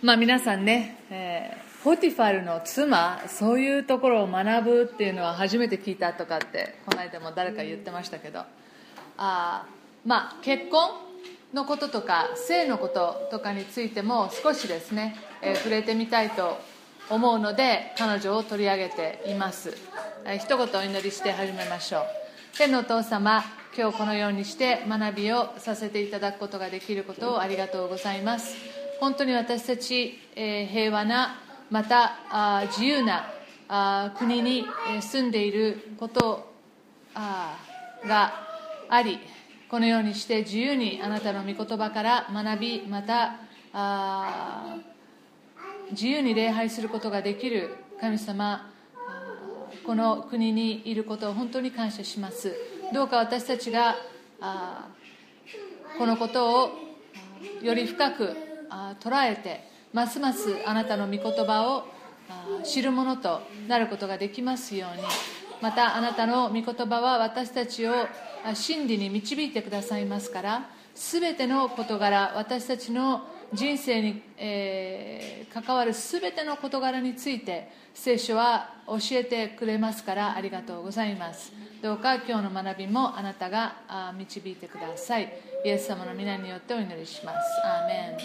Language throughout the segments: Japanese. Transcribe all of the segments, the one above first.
まあ皆さんね、えー、ポティファルの妻そういうところを学ぶっていうのは初めて聞いたとかってこの間も誰か言ってましたけど。あまあ結婚のこととか性のこととかについても少しですね、えー、触れてみたいと思うので彼女を取り上げています、えー、一言お祈りして始めましょう。天のお父様今日このようにして学びをさせていただくことができることをありがとうございます。本当に私たち、え、平和なまたあ自由なあ国に住んでいることあがありこのようにして自由にあなたの御言葉から学びまたあ自由に礼拝することができる神様この国にいることを本当に感謝します。どうか私たちがこのことをより深く捉えてますますあなたの御言葉を知るものとなることができますように。またあなたの御言葉は私たちを真理に導いてくださいますから全ての事柄私たちの人生に、えー、関わる全ての事柄について聖書は教えてくれますからありがとうございます。どうか今日の学びもあなたが導いてください。イエス様の皆によってお祈りします。アーメン。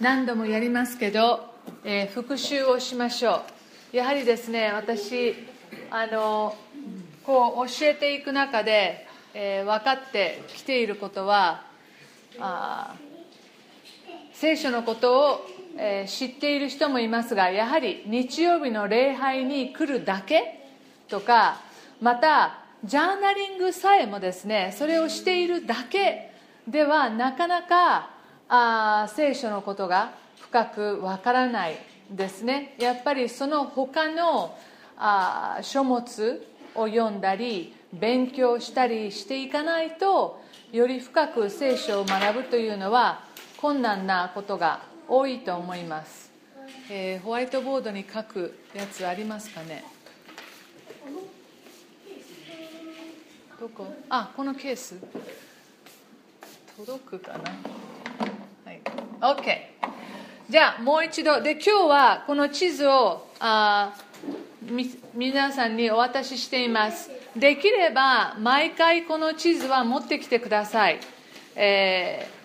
何度もやりますけど、えー、復習をしましょう。やはりですね私あのこう教えていく中で、えー、分かってきていることはあ聖書のことを、え、知っている人もいますがやはり日曜日の礼拝に来るだけとかまたジャーナリングさえもですねそれをしているだけではなかなかあ聖書のことが深くわからないですね。やっぱりその他のあ書物を読んだり勉強したりしていかないとより深く聖書を学ぶというのは困難なことが多いと思います、えー、ホワイトボードに書くやつありますかね？どこ？あこのケース。届くかな？はい。OK じゃあもう一度。で今日はこの地図をあ皆さんにお渡ししています。できれば毎回この地図は持ってきてください、えー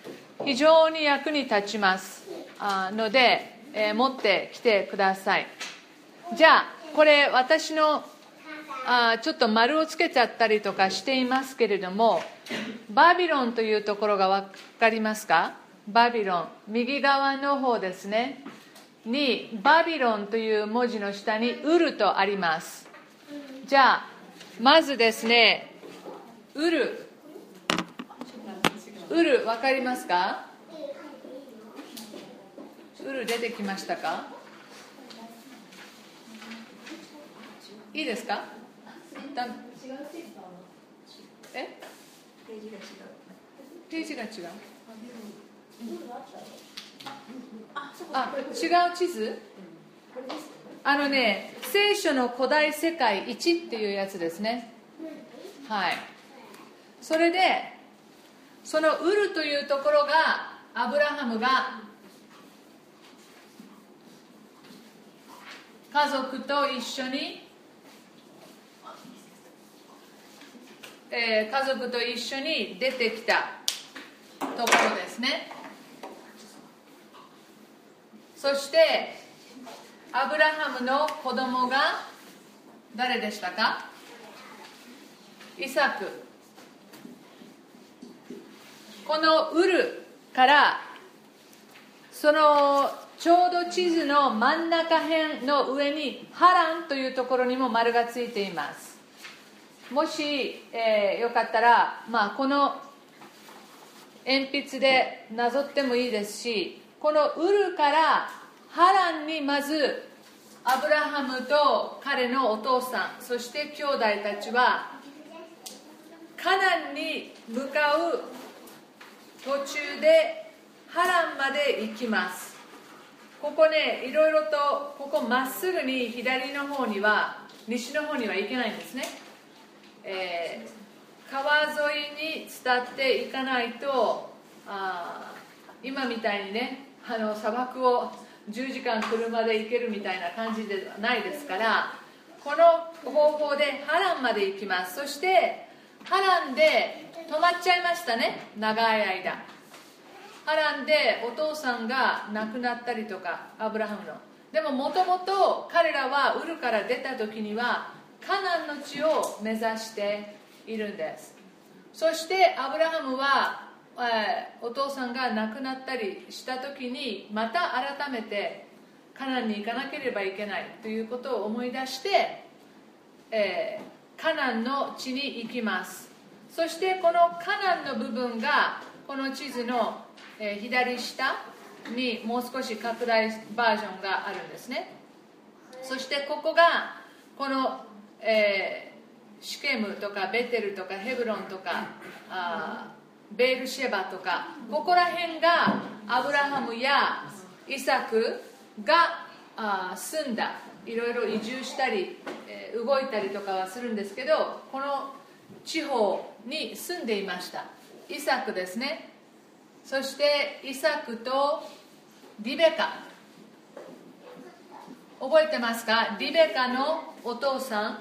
非常に役に立ちます。ので、えー、持ってきてください。じゃあこれ私のあちょっと丸をつけちゃったりとかしていますけれどもバビロンというところが分かりますか？バビロン。右側の方ですね。にバビロンという文字の下にウルとあります。じゃあまずですねウル。ウル分かりますか？ウル出てきましたか？いいですか？え？ページが違う。あ違う地図？あのね聖書の古代世界1っていうやつですね。はい。それでそのウルというところがアブラハムが家族と一緒に、えー、家族と一緒に出てきたところですね。そしてアブラハムの子供が誰でしたか？イサク。このウルからそのちょうど地図の真ん中辺の上にハランというところにも丸がついています。もし、えー、よかったら、まあ、この鉛筆でなぞってもいいですしこのウルからハランにまずアブラハムと彼のお父さんそして兄弟たちはカナンに向かう途中で波乱まで行きます。ここねいろいろとここまっすぐに左の方には西の方には行けないんですね、えー、川沿いに伝っていかないとあ今みたいにねあの砂漠を10時間車で行けるみたいな感じではないですからこの方法でハランまで行きます。そしてハランで止まっちゃいましたね長い間。ハランでお父さんが亡くなったりとかアブラハムの。でももともと彼らはウルから出た時にはカナンの地を目指しているんです。そしてアブラハムは、えー、お父さんが亡くなったりした時にまた改めてカナンに行かなければいけないということを思い出して、えー、カナンの地に行きます。そしてこのカナンの部分がこの地図の、左下にもう少し拡大バージョンがあるんですね。そしてここがこの、えー、シケムとかベテルとかヘブロンとかあベールシェバとかここら辺がアブラハムやイサクがあ住んだ。いろいろ移住したり、えー、動いたりとかはするんですけどこの地方に住んでいました。イサクですね。そしてイサクとリベカ。覚えてますか？リベカのお父さん。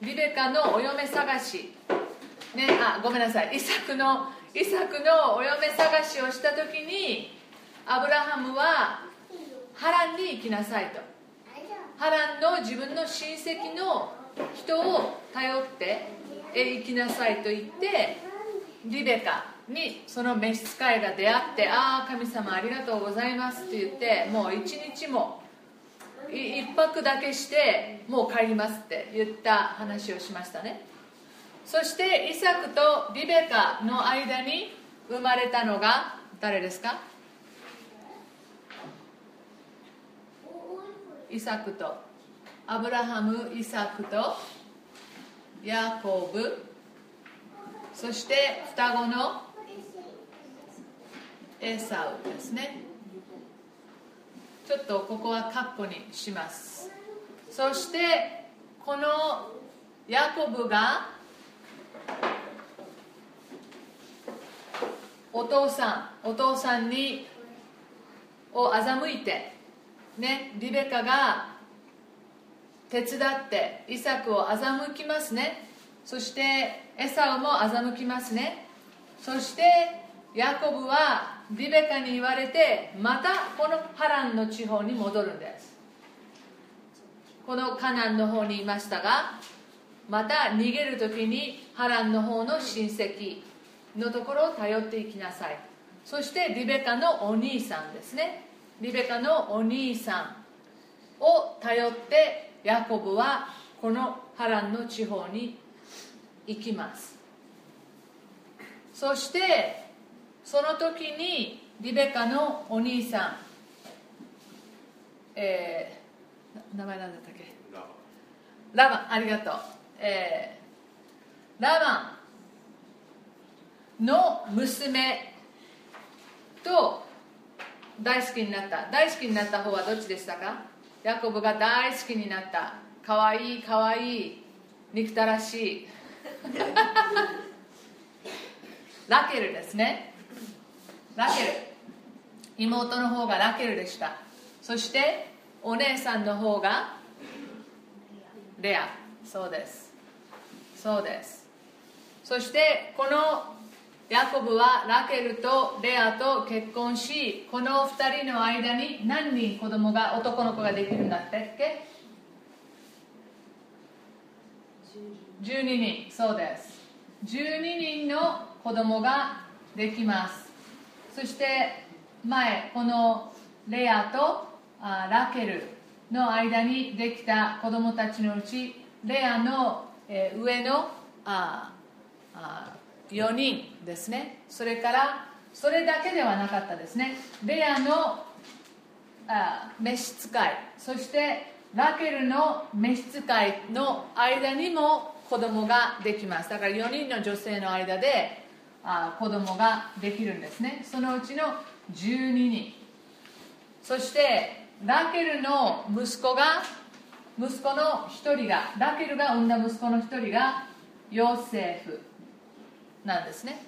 リベカのお嫁探し。ねあごめんなさい。イサクのイサクのお嫁探しをした時にアブラハムはハランに行きなさいと。ハランの自分の親戚の人を頼って行きなさいと言ってリベカにその召使いが出会ってああ神様ありがとうございますって言ってもう一日も一泊だけしてもう帰りますって言った話をしましたね。そしてイサクとリベカの間に生まれたのが誰ですか？イサクとアブラハムイサクとヤコブそして双子のエサウですね。ちょっとここはカッコにします。そしてこのヤコブがお父さんお父さんにを欺いてねリベカが手伝ってイサクを欺きますね。そしてエサウも欺きますね。そしてヤコブはリベカに言われてまたこのハランの地方に戻るんです。このカナンの方にいましたがまた逃げる時にハランの方の親戚のところを頼っていきなさい。そしてリベカのお兄さんですね。リベカのお兄さんを頼ってヤコブはこのハランの地方に行きます。そしてその時にリベカのお兄さんえー、名前何だったっけ？ラバンありがとう、えー、ラバンの娘と大好きになった。大好きになった方はどっちでしたか？ヤコブが大好きになった。かわいいかわいい。憎たらしい。ラケルですね。ラケル。妹の方がラケルでした。そしてお姉さんの方がレア。そうです。そうです。そしてこのヤコブはラケルとレアと結婚しこの2人の間に何人子供が男の子ができるんだったっけ？12人。そうです。12人の子供ができます。そして前このレアとあラケルの間にできた子供たちのうちレアの、えー、上のああ4人ですね。それからそれだけではなかったですね。レアのあ召使い。そしてラケルの召使いの間にも子供ができます。だから4人の女性の間であ子供ができるんですね。そのうちの12人。そしてラケルの息子が息子の1人がラケルが産んだ息子の1人がヨセフ。なんですね。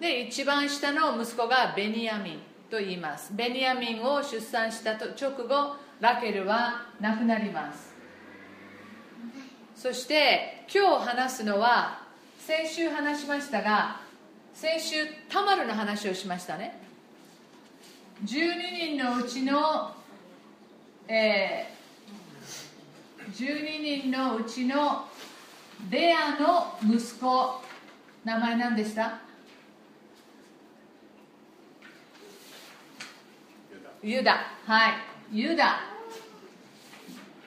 で一番下の息子がベニヤミンと言います。ベニヤミンを出産した直後ラケルは亡くなります。そして今日話すのは先週話しましたが先週タマルの話をしましたね。12人のうちの、えー、12人のうちのレアの息子名前何でした？ユダ。はい。ユダ。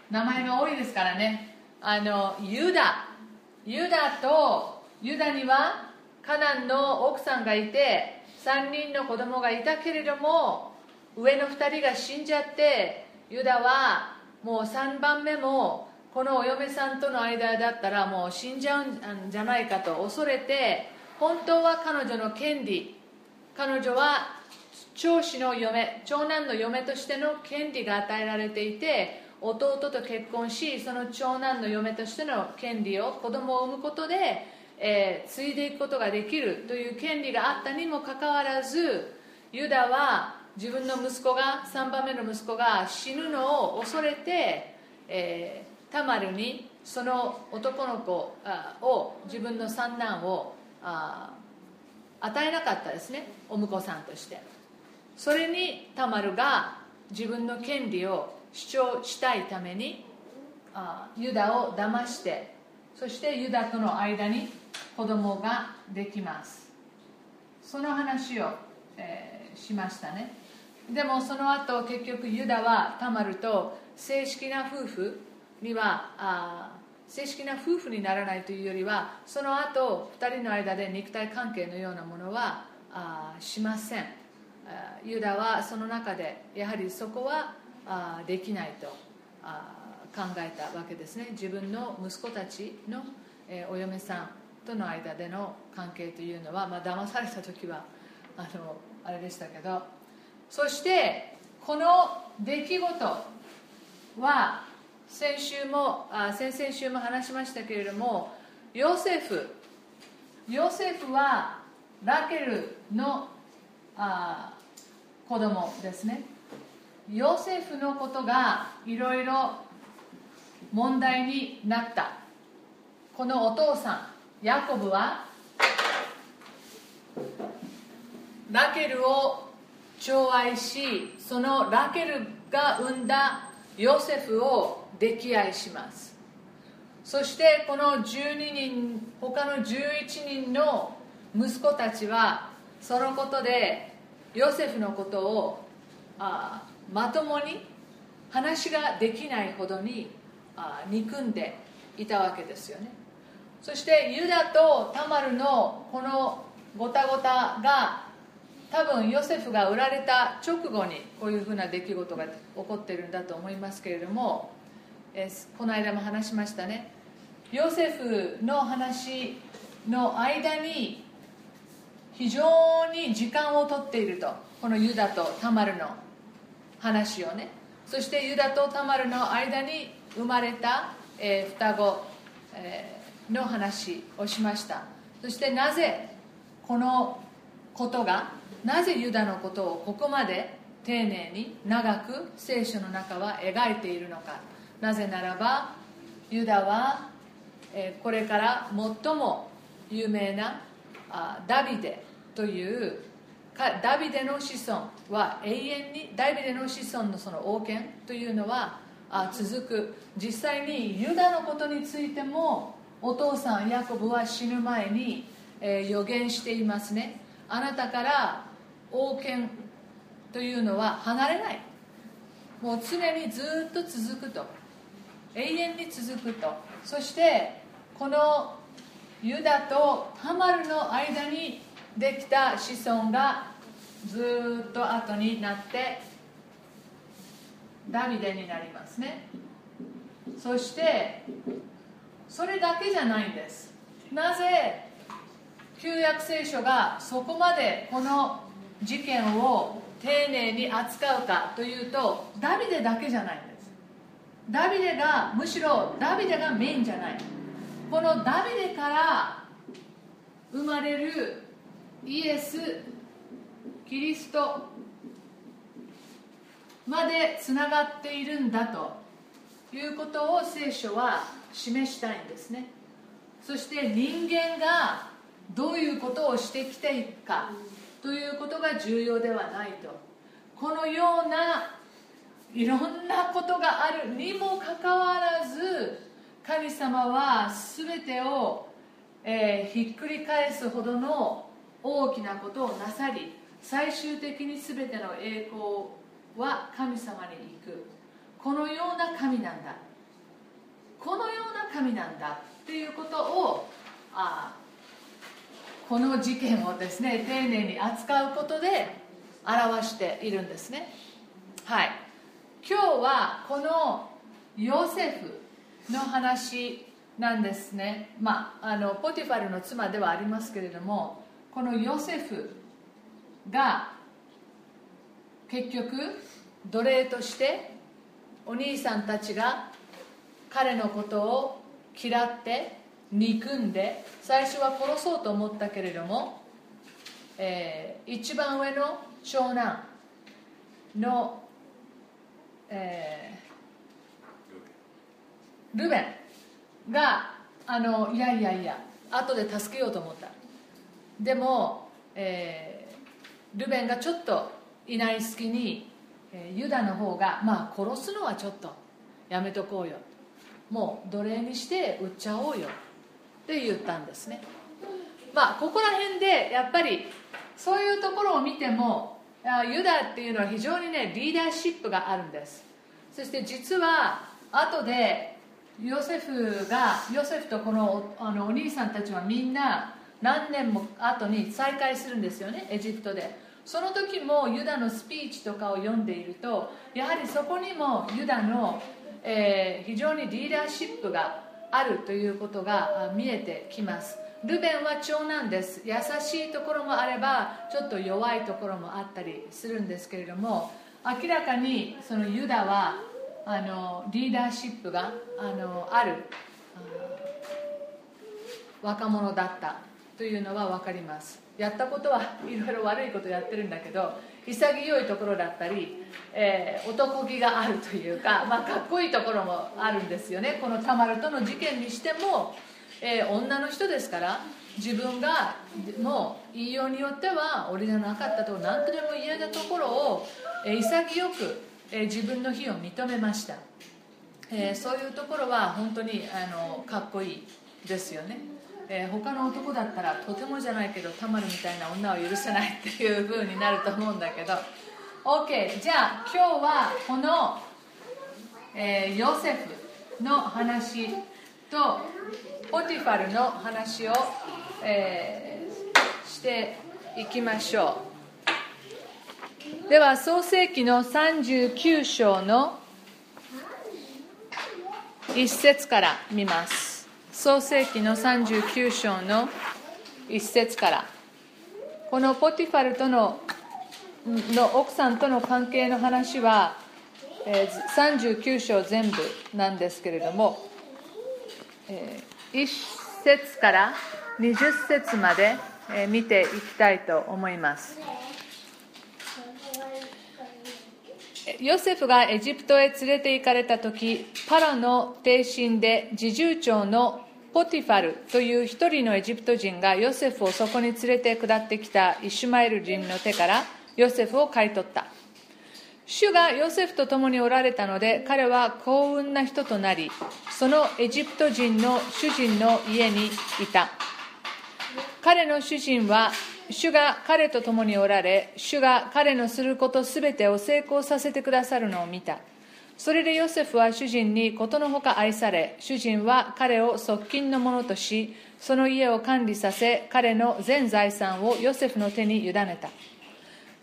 名前が多いですからね。あのユダ。ユダとユダにはカナンの奥さんがいて3人の子供がいたけれども上の2人が死んじゃってユダはもう3番目もこのお嫁さんとの間だったらもう死んじゃうんじゃないかと恐れて本当は彼女の権利彼女は長子の嫁長男の嫁としての権利が与えられていて弟と結婚しその長男の嫁としての権利を子供を産むことで、えー、継いでいくことができるという権利があったにもかかわらずユダは自分の息子が3番目の息子が死ぬのを恐れて、えー、タマルにその男の子を自分の三男を与えなかったですねお婿さんとして。それにタマルが自分の権利を主張したいためにユダを騙してそしてユダとの間に子供ができます。その話を、えー、しましたね。でもその後結局ユダはタマルと正式な夫婦にはあ正式な夫婦にならないというよりはその後2人の間で肉体関係のようなものはあしません。ユダはその中でやはりそこはあできないとあ考えたわけですね。自分の息子たちの、えー、お嫁さんとの間での関係というのは、まあ騙された時はあのあれでしたけど。そしてこの出来事は先週もあ先々週も話しましたけれどもヨセフヨセフはラケルのあ子供ですね。ヨセフのことがいろいろ問題になった。このお父さんヤコブはラケルを寵愛しそのラケルが産んだヨセフを溺愛します。そしてこの12人他の11人の息子たちはそのことでヨセフのことをあまともに話ができないほどにあ憎んでいたわけですよね。そしてユダとタマルのこのごたごたが多分ヨセフが売られた直後にこういうふうな出来事が起こってるんだと思いますけれども、えこの間も話しましたね。ヨセフの話の間に非常に時間をとっていると。このユダとタマルの話をね。そしてユダとタマルの間に生まれた、えー、双子、えー、の話をしました。そしてなぜこのことがなぜユダのことをここまで丁寧に長く聖書の中は描いているのか。なぜならばユダはこれから最も有名なダビデというダビデの子孫は永遠にダビデの子孫のその王権というのは続く。実際にユダのことについてもお父さんヤコブは死ぬ前に予言していますね。あなたから王権というのは離れない。もう常にずっと続くと。永遠に続くと。そしてこのユダとハマルの間にできた子孫がずっと後になってダビデになりますね。そしてそれだけじゃないんです。なぜ旧約聖書がそこまでこの事件を丁寧に扱うかというとダビデだけじゃないんです。ダビデがむしろダビデがメインじゃない。このダビデから生まれるイエスキリストまでつながっているんだということを聖書は示したいんですね。そして人間がどういうことをしてきていくか。ということが重要ではないと。このようないろんなことがあるにもかかわらず神様は全てを、えー、ひっくり返すほどの大きなことをなさり最終的に全ての栄光は神様に行く。このような神なんだ。このような神なんだっていうことをあこの事件をですね丁寧に扱うことで表しているんですね。はい。今日はこのヨセフの話なんですね。まああのポティファルの妻ではありますけれどもこのヨセフが結局奴隷としてお兄さんたちが彼のことを嫌って憎んで最初は殺そうと思ったけれども、えー、一番上の長男の、えー、ルベン。があのいやいやいや後で助けようと思った。でも、えー、ルベンがちょっといない隙に、えー、ユダの方がまあ殺すのはちょっとやめとこうよ。もう奴隷にして売っちゃおうよ。って言ったんですね。まあここら辺でやっぱりそういうところを見てもユダっていうのは非常にねリーダーシップがあるんです。そして実は後でヨセフがヨセフとこのあのお兄さんたちはみんな何年も後に再会するんですよねエジプトで。その時もユダのスピーチとかを読んでいるとやはりそこにもユダの、えー、非常にリーダーシップがあるということが見えてきます。ルベンは長男です。優しいところもあればちょっと弱いところもあったりするんですけれども明らかにそのユダはあのリーダーシップがあのある若者だったというのは分かります。やったことはいろいろ悪いことやってるんだけど潔いところだったり、えー、男気があるというか、まあ、かっこいいところもあるんですよね。このタマルとの事件にしても、えー、女の人ですから自分がもう言いようによっては俺じゃなかったと何とでも言えたところを、えー、潔く、え自分の非を認めました、えそういうところは本当にあのかっこいいですよね。えー、他の男だったらとてもじゃないけどたまるみたいな女を許せないっていう風になると思うんだけど。OK じゃあ今日はこの、えー、ヨセフの話とポティファルの話を、えー、していきましょう。では創世紀の39章の一節から見ます。創世紀の39章の一節から。このポティファルとのの奥さんとの関係の話は、えー、39章全部なんですけれども、えー、1節から20節まで、えー、見ていきたいと思います。ヨセフがエジプトへ連れて行かれた時パラの帝神で侍従長のポティファルという一人のエジプト人がヨセフをそこに連れて下ってきたイシュマエル人の手からヨセフを買い取った。主がヨセフと共におられたので彼は幸運な人となりそのエジプト人の主人の家にいた。彼の主人は主が彼と共におられ主が彼のすることすべてを成功させてくださるのを見たそれでヨセフは主人にことのほか愛され、主人は彼を側近のものとし、その家を管理させ、彼の全財産をヨセフの手に委ねた。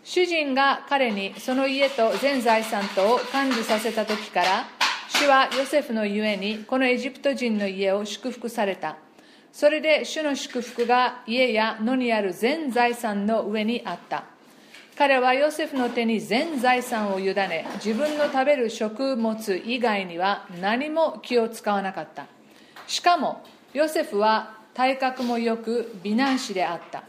主人が彼にその家と全財産とを管理させた時から、主はヨセフのゆえにこのエジプト人の家を祝福された。それで主の祝福が家や野にある全財産の上にあった。彼はヨセフの手に全財産を委ね自分の食べる食物以外には何も気を使わなかった。しかもヨセフは体格もよく美男子であった。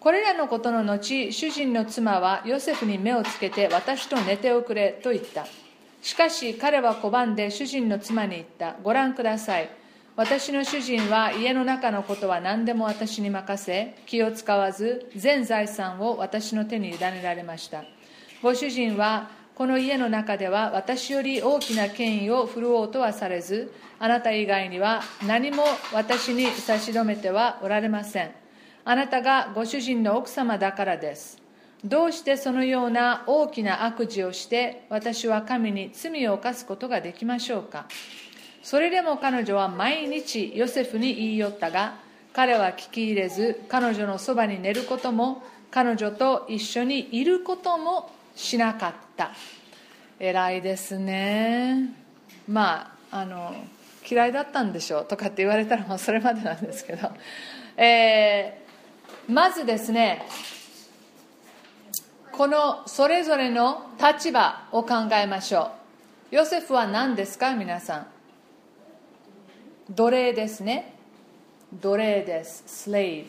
これらのことの後主人の妻はヨセフに目をつけて私と寝ておくれと言った。しかし彼は拒んで主人の妻に言った。ご覧ください。私の主人は家の中のことは何でも私に任せ気を使わず全財産を私の手に委ねられました。ご主人はこの家の中では私より大きな権威を振るおうとはされずあなた以外には何も私に差し伸めてはおられません。あなたがご主人の奥様だからです。どうしてそのような大きな悪事をして私は神に罪を犯すことができましょうか？それでも彼女は毎日ヨセフに言い寄ったが彼は聞き入れず彼女のそばに寝ることも彼女と一緒にいることもしなかった。偉いですね。まああの嫌いだったんでしょうとかって言われたらもうそれまでなんですけど、えー、まずですねこのそれぞれの立場を考えましょう。ヨセフは何ですか皆さん？奴隷ですね。奴隷です。スレイブ、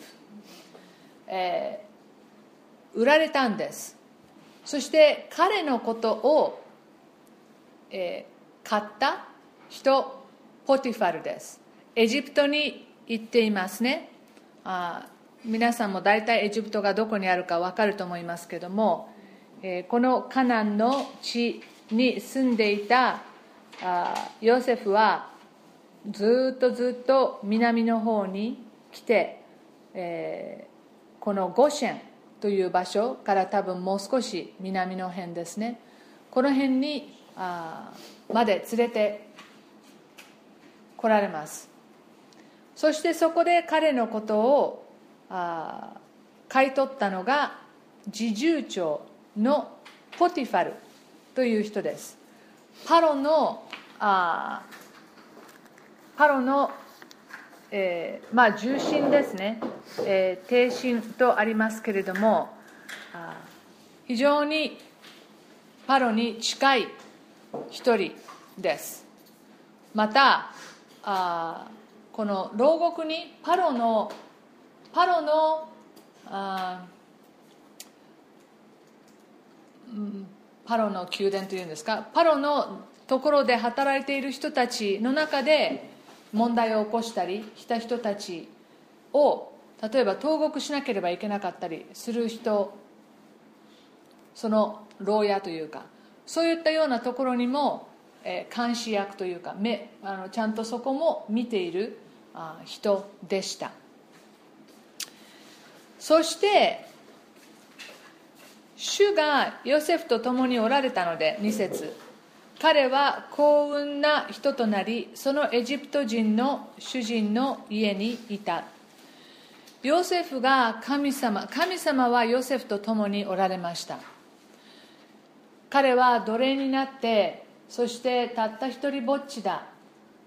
えー、売られたんです。そして彼のことを、えー、買った人ポティファルです。エジプトに行っていますね。あ皆さんも大体エジプトがどこにあるか分かると思いますけども、えー、このカナンの地に住んでいたあヨセフはずっとずっと南の方に来て、えー、このゴシェンという場所から多分もう少し南の辺ですね。この辺にあまで連れて来られます。そしてそこで彼のことをあ買い取ったのが侍従長のポティファルという人です。パロのあパロの、えー、まあ重心ですね、えー、低心とありますけれども非常にパロに近い一人です。またあこの牢獄にパロのパロのあパロの宮殿というんですかパロのところで働いている人たちの中で問題を起こしたりした人たちを例えば投獄しなければいけなかったりする人その牢屋というかそういったようなところにもえー、監視役というか目あのちゃんとそこも見ているあ人でした。そして主がヨセフと共におられたので2節彼は幸運な人となりそのエジプト人の主人の家にいた。ヨセフが神様神様はヨセフと共におられました。彼は奴隷になってそしてたった一人ぼっちだ。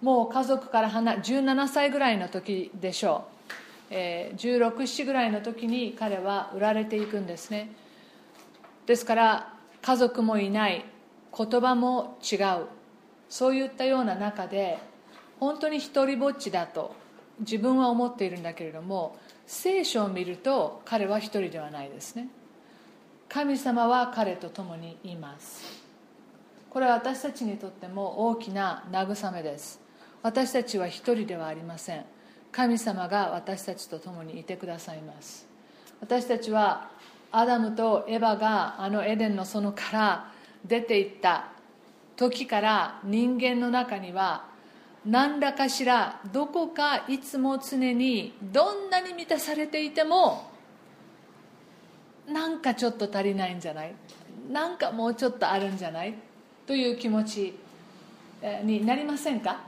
もう家族から離17歳ぐらいの時でしょう、えー、1617ぐらいの時に彼は売られていくんですね。ですから家族もいない。言葉も違う。そういったような中で本当に一人ぼっちだと自分は思っているんだけれども聖書を見ると彼は一人ではないですね。神様は彼と共にいます。これは私たちにとっても大きな慰めです。私たちは一人ではありません。神様が私たちと共にいてくださいます。私たちはアダムとエバがあのエデンの園から出ていった時から人間の中には何らかしらどこかいつも常にどんなに満たされていてもなんかちょっと足りないんじゃない？なんかもうちょっとあるんじゃない？という気持ちになりませんか？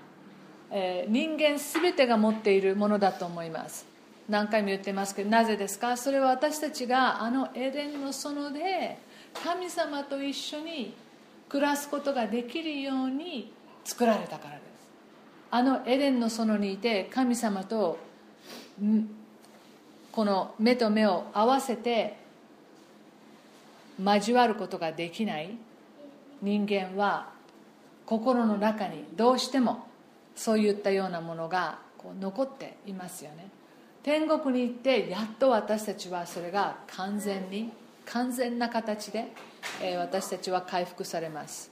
え人間全てが持っているものだと思います。何回も言ってますけどなぜですか？それは私たちがあのエデンの園で神様と一緒に暮らすことができるように作られたからです。あのエデンの園にいて神様とこの目と目を合わせて交わることができない人間は心の中にどうしてもそういったようなものがこう残っていますよね。天国に行ってやっと私たちはそれが完全に完全な形で、え私たちは回復されます。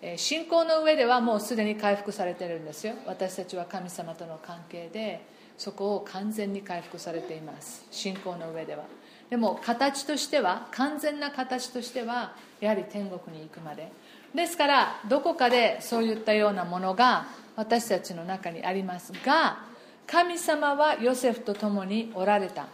え信仰の上ではもうすでに回復されてるんですよ。私たちは神様との関係でそこを完全に回復されています。信仰の上では。でも形としては完全な形としてはやはり天国に行くまで。ですからどこかでそういったようなものが私たちの中にありますが神様はヨセフと共におられた。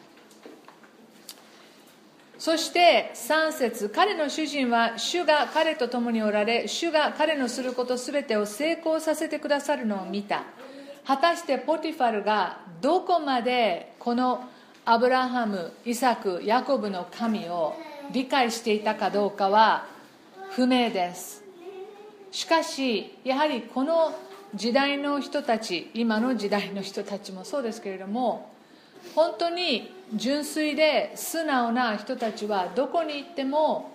そして3節彼の主人は主が彼と共におられ主が彼のすることすべてを成功させてくださるのを見た。果たしてポティファルがどこまでこのアブラハムイサクヤコブの神を理解していたかどうかは不明です。しかしやはりこの時代の人たち今の時代の人たちもそうですけれども本当に純粋で素直な人たちはどこに行っても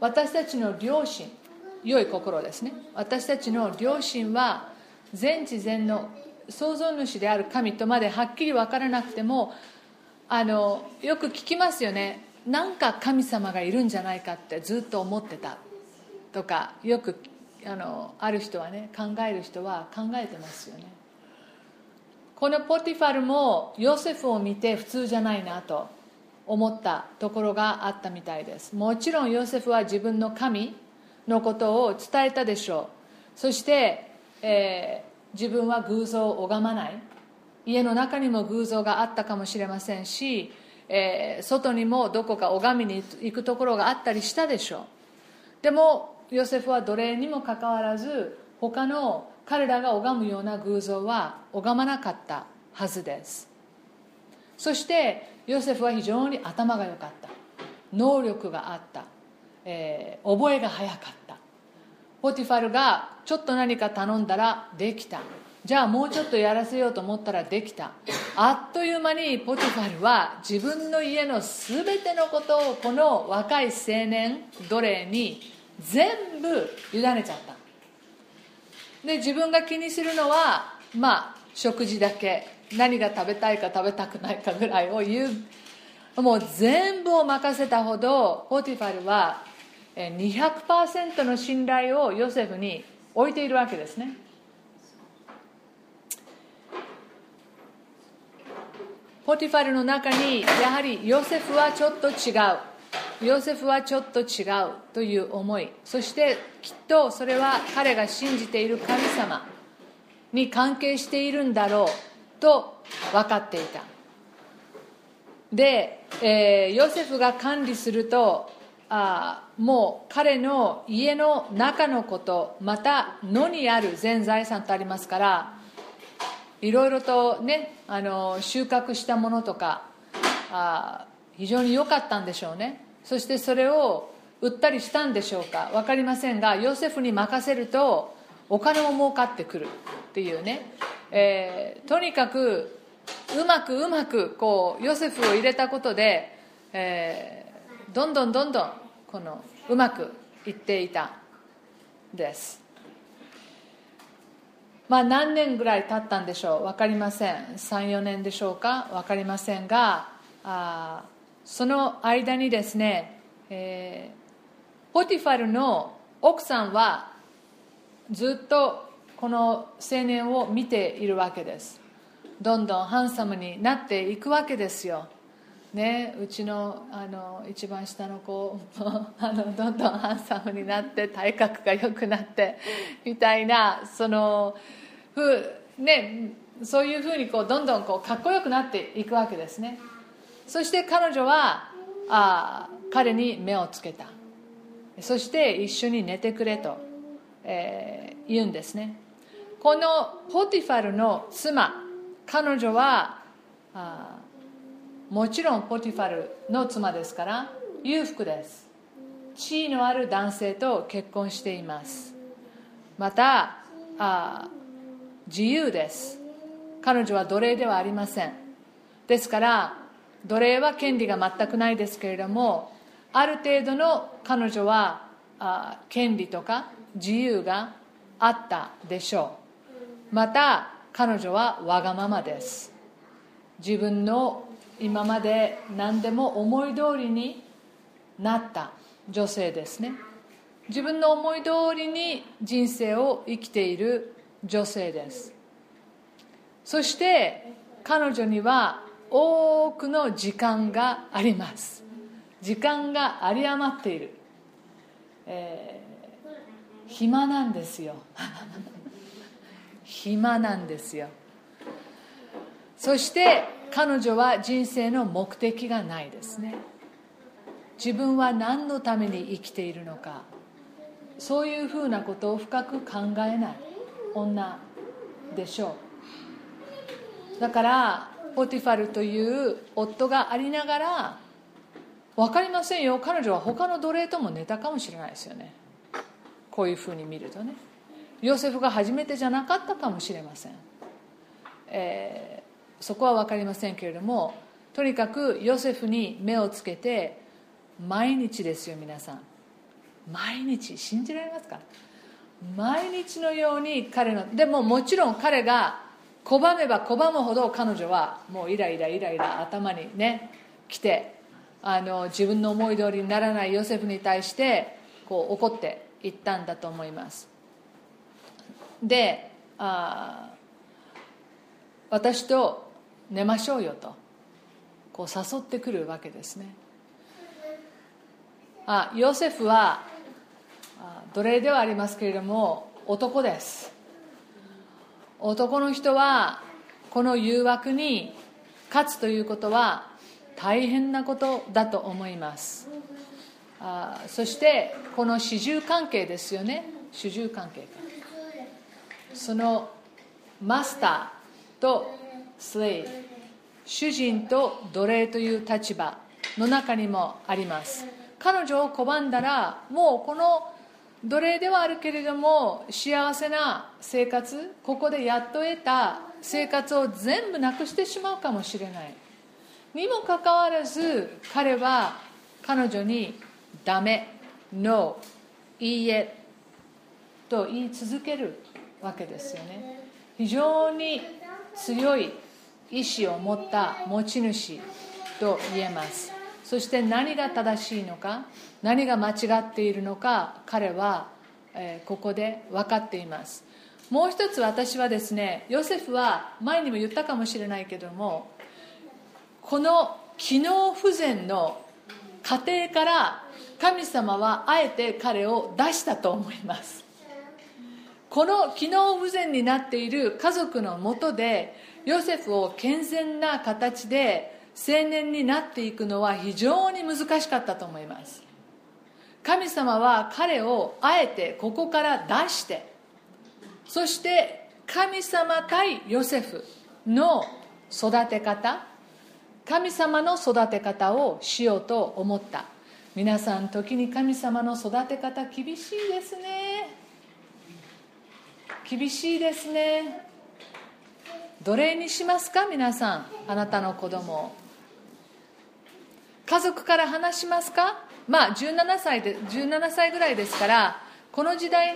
私たちの良心良い心ですね。私たちの良心は全知全能創造主である神とまではっきり分からなくてもあのよく聞きますよね。なんか神様がいるんじゃないかってずっと思ってたとかよくあのある人はね考える人は考えてますよね。このポティファルもヨセフを見て普通じゃないなと思ったところがあったみたいです。もちろんヨセフは自分の神のことを伝えたでしょう。そして、えー自分は偶像を拝まない。家の中にも偶像があったかもしれませんし、えー外にもどこか拝みに行くところがあったりしたでしょう。でもヨセフは奴隷にもかかわらず他の彼らが拝むような偶像は拝まなかったはずです。そしてヨセフは非常に頭が良かった。能力があった、えー覚えが早かった。ポティファルがちょっと何か頼んだらできた。じゃあもうちょっとやらせようと思ったらできた。あっという間にポティファルは自分の家の全てのことをこの若い青年奴隷に全部委ねちゃった。で自分が気にするのはまあ食事だけ。何が食べたいか食べたくないかぐらいを言う。もう全部を任せたほどポティファルは200%の信頼をヨセフに置いているわけですね。ポティファルの中にやはりヨセフはちょっと違う。ヨセフはちょっと違うという思い。そしてきっとそれは彼が信じている神様に関係しているんだろうと分かっていた。で、えーヨセフが管理するとあもう彼の家の中のことまた野にある全財産とありますからいろいろとねあの収穫したものとかあ非常に良かったんでしょうね。そしてそれを売ったりしたんでしょうか？分かりませんがヨセフに任せるとお金も儲かってくるっていうね、えーとにかくうまくうまくこうヨセフを入れたことで、えーどんどんどんどんこのうまくいっていたです。まあ何年ぐらい経ったんでしょう？分かりません。34年でしょうか？分かりませんがあその間にですね、えーポティファルの奥さんはずっとこの青年を見ているわけです。どんどんハンサムになっていくわけですよ。ね、うちのあの一番下の子も あのどんどんハンサムになって体格が良くなってみたいなそのふう、ね、そういうふうにこうどんどんこうかっこよくなっていくわけですね。そして彼女はあ彼に目をつけた。そして一緒に寝てくれと、えー言うんですね。このポティファルの妻彼女はあもちろんポティファルの妻ですから裕福です。地位のある男性と結婚しています。またあ自由です。彼女は奴隷ではありません。ですから奴隷は権利が全くないですけれどもある程度の彼女はあ権利とか自由があったでしょう。また彼女はわがままです。自分の今まで何でも思い通りになった女性ですね。自分の思い通りに人生を生きている女性です。そして彼女には多くの時間があります。時間が有り余っている、えー、暇なんですよ。暇なんですよ。そして彼女は人生の目的がないですね。自分は何のために生きているのか。そういうふうなことを深く考えない女でしょう。だからポティファルという夫がありながら分かりませんよ。彼女は他の奴隷とも寝たかもしれないですよね。こういうふうに見るとね。ヨセフが初めてじゃなかったかもしれません、えー、そこは分かりませんけれどもとにかくヨセフに目をつけて毎日ですよ皆さん。毎日。信じられますか？毎日のように彼のでももちろん彼が拒めば拒むほど彼女はもうイライライライラ頭にね来てあの自分の思い通りにならないヨセフに対してこう怒っていったんだと思います。であ私と寝ましょうよとこう誘ってくるわけですね。あヨセフは奴隷ではありますけれども男です。男の人はこの誘惑に勝つということは大変なことだと思います。あそしてこの主従関係ですよね。主従関係か。そのマスターとスレイ主人と奴隷という立場の中にもあります。彼女を拒んだらもうこの奴隷ではあるけれども幸せな生活ここでやっと得た生活を全部なくしてしまうかもしれない。にもかかわらず彼は彼女に「ダメ」「ノー」「いいえ」と言い続けるわけですよね。非常に強い意志を持った持ち主と言えます。そして何が正しいのか何が間違っているのか彼は、えここで分かっています。もう一つ私はですねヨセフは前にも言ったかもしれないけどもこの機能不全の家庭から神様はあえて彼を出したと思います。この機能不全になっている家族のもとでヨセフを健全な形で青年になっていくのは非常に難しかったと思います。神様は彼をあえてここから出してそして神様対ヨセフの育て方神様の育て方をしようと思った。皆さん時に神様の育て方厳しいですね。厳しいですね。奴隷にしますか皆さん。あなたの子供を。家族から話しますか？まあ17歳で17歳ぐらいですからこの時代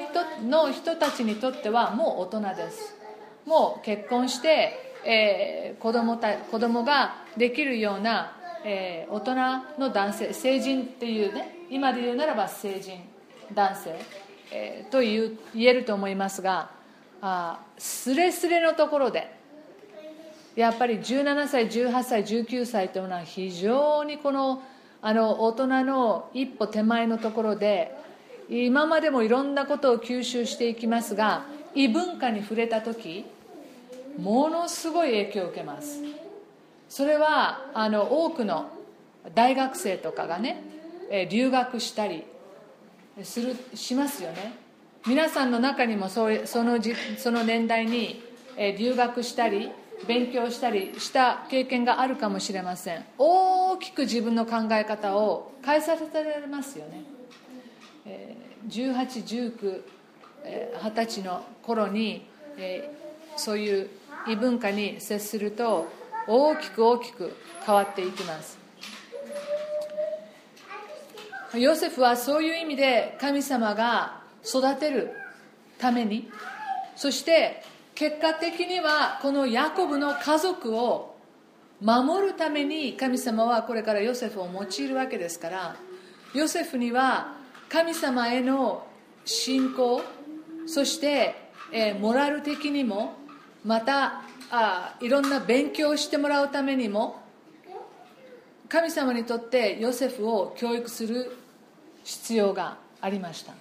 の人たちにとってはもう大人です。もう結婚して、えー、子供た子供ができるような、えー、大人の男性成人っていうね今で言うならば成人男性、えー、という言えると思いますがあすれすれのところでやっぱり17歳18歳19歳というのは非常にこのあの大人の一歩手前のところで今までもいろんなことを吸収していきますが異文化に触れた時ものすごい影響を受けます。それはあの多くの大学生とかがね留学したりするしますよね。皆さんの中にもそうそのじその年代に留学したり勉強したりした経験があるかもしれません。大きく自分の考え方を変えさせられますよね。181920歳の頃にそういう異文化に接すると大きく大きく変わっていきます。ヨセフはそういう意味で神様が育てるためにそして結果的にはこのヤコブの家族を守るために神様はこれからヨセフを用いるわけですからヨセフには神様への信仰そして、えー、モラル的にもまたあいろんな勉強をしてもらうためにも神様にとってヨセフを教育する必要がありました。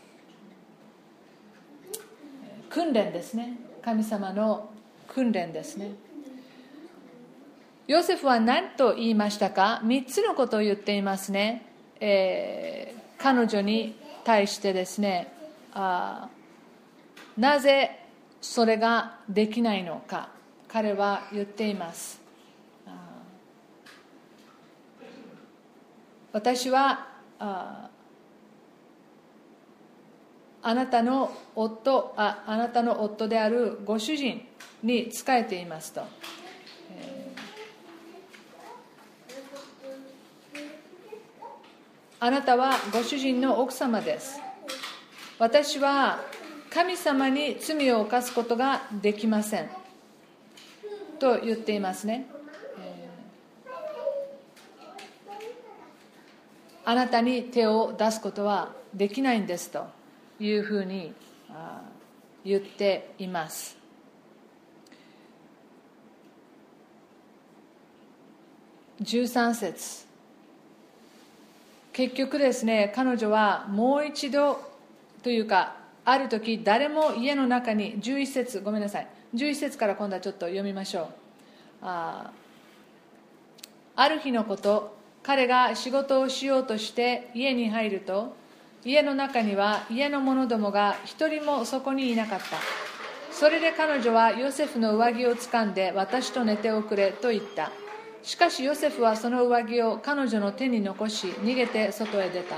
訓練ですね。神様の訓練ですね。ヨセフは何と言いましたか？3つのことを言っていますね、えー、彼女に対してですねあなぜそれができないのか？彼は言っています。私はああなたの夫ああなたの夫であるご主人に仕えていますと、あなたはご主人の奥様です。私は神様に罪を犯すことができません。と言っていますね、あなたに手を出すことはできないんですと。いうふうに言っています。13節。結局ですね彼女はもう一度というかある時誰も家の中に11節ごめんなさい。11節から今度はちょっと読みましょう。あある日のこと彼が仕事をしようとして家に入ると家の中には家の者どもが一人もそこにいなかった。それで彼女はヨセフの上着をつかんで私と寝ておくれと言った。しかしヨセフはその上着を彼女の手に残し逃げて外へ出た。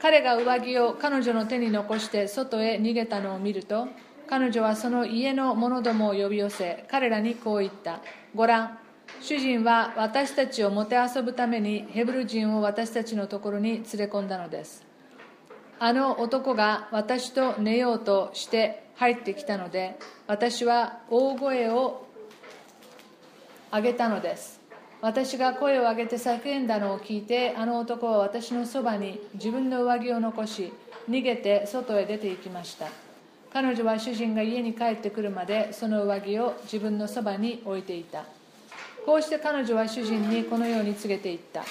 彼が上着を彼女の手に残して外へ逃げたのを見ると彼女はその家の者どもを呼び寄せ彼らにこう言った。ご覧主人は私たちをもてあそぶためにヘブル人を私たちのところに連れ込んだのです。あの男が私と寝ようとして入ってきたので私は大声を上げたのです。私が声を上げて叫んだのを聞いてあの男は私のそばに自分の上着を残し逃げて外へ出て行きました。彼女は主人が家に帰ってくるまでその上着を自分のそばに置いていた。こうして彼女は主人にこのように告げていった。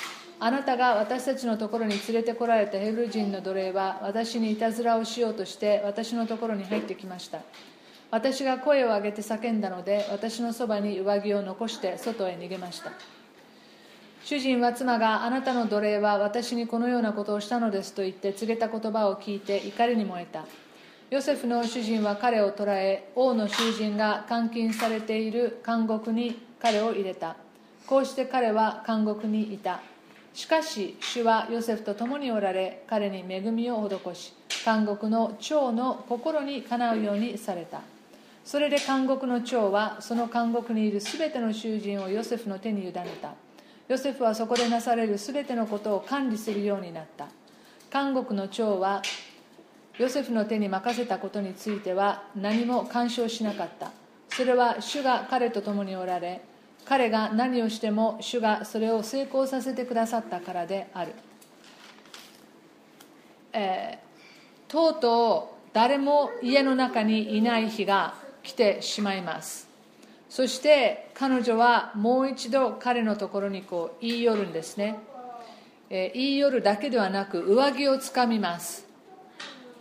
あなたが私たちのところに連れてこられたヘブル人の奴隷は私にいたずらをしようとして私のところに入ってきました。私が声を上げて叫んだので私のそばに上着を残して外へ逃げました。主人は妻があなたの奴隷は私にこのようなことをしたのですと言って告げた言葉を聞いて怒りに燃えた。ヨセフの主人は彼を捕らえ王の囚人が監禁されている監獄に彼を入れた。こうして彼は監獄にいた。しかし主はヨセフと共におられ彼に恵みを施し監獄の長の心にかなうようにされた。それで監獄の長はその監獄にいるすべての囚人をヨセフの手に委ねた。ヨセフはそこでなされるすべてのことを管理するようになった。監獄の長はヨセフの手に任せたことについては何も干渉しなかった。それは主が彼と共におられ彼が何をしても主がそれを成功させてくださったからである、えー、とうとう誰も家の中にいない日が来てしまいます。そして彼女はもう一度彼のところにこう言い寄るんですね、えー、言い寄るだけではなく上着をつかみます。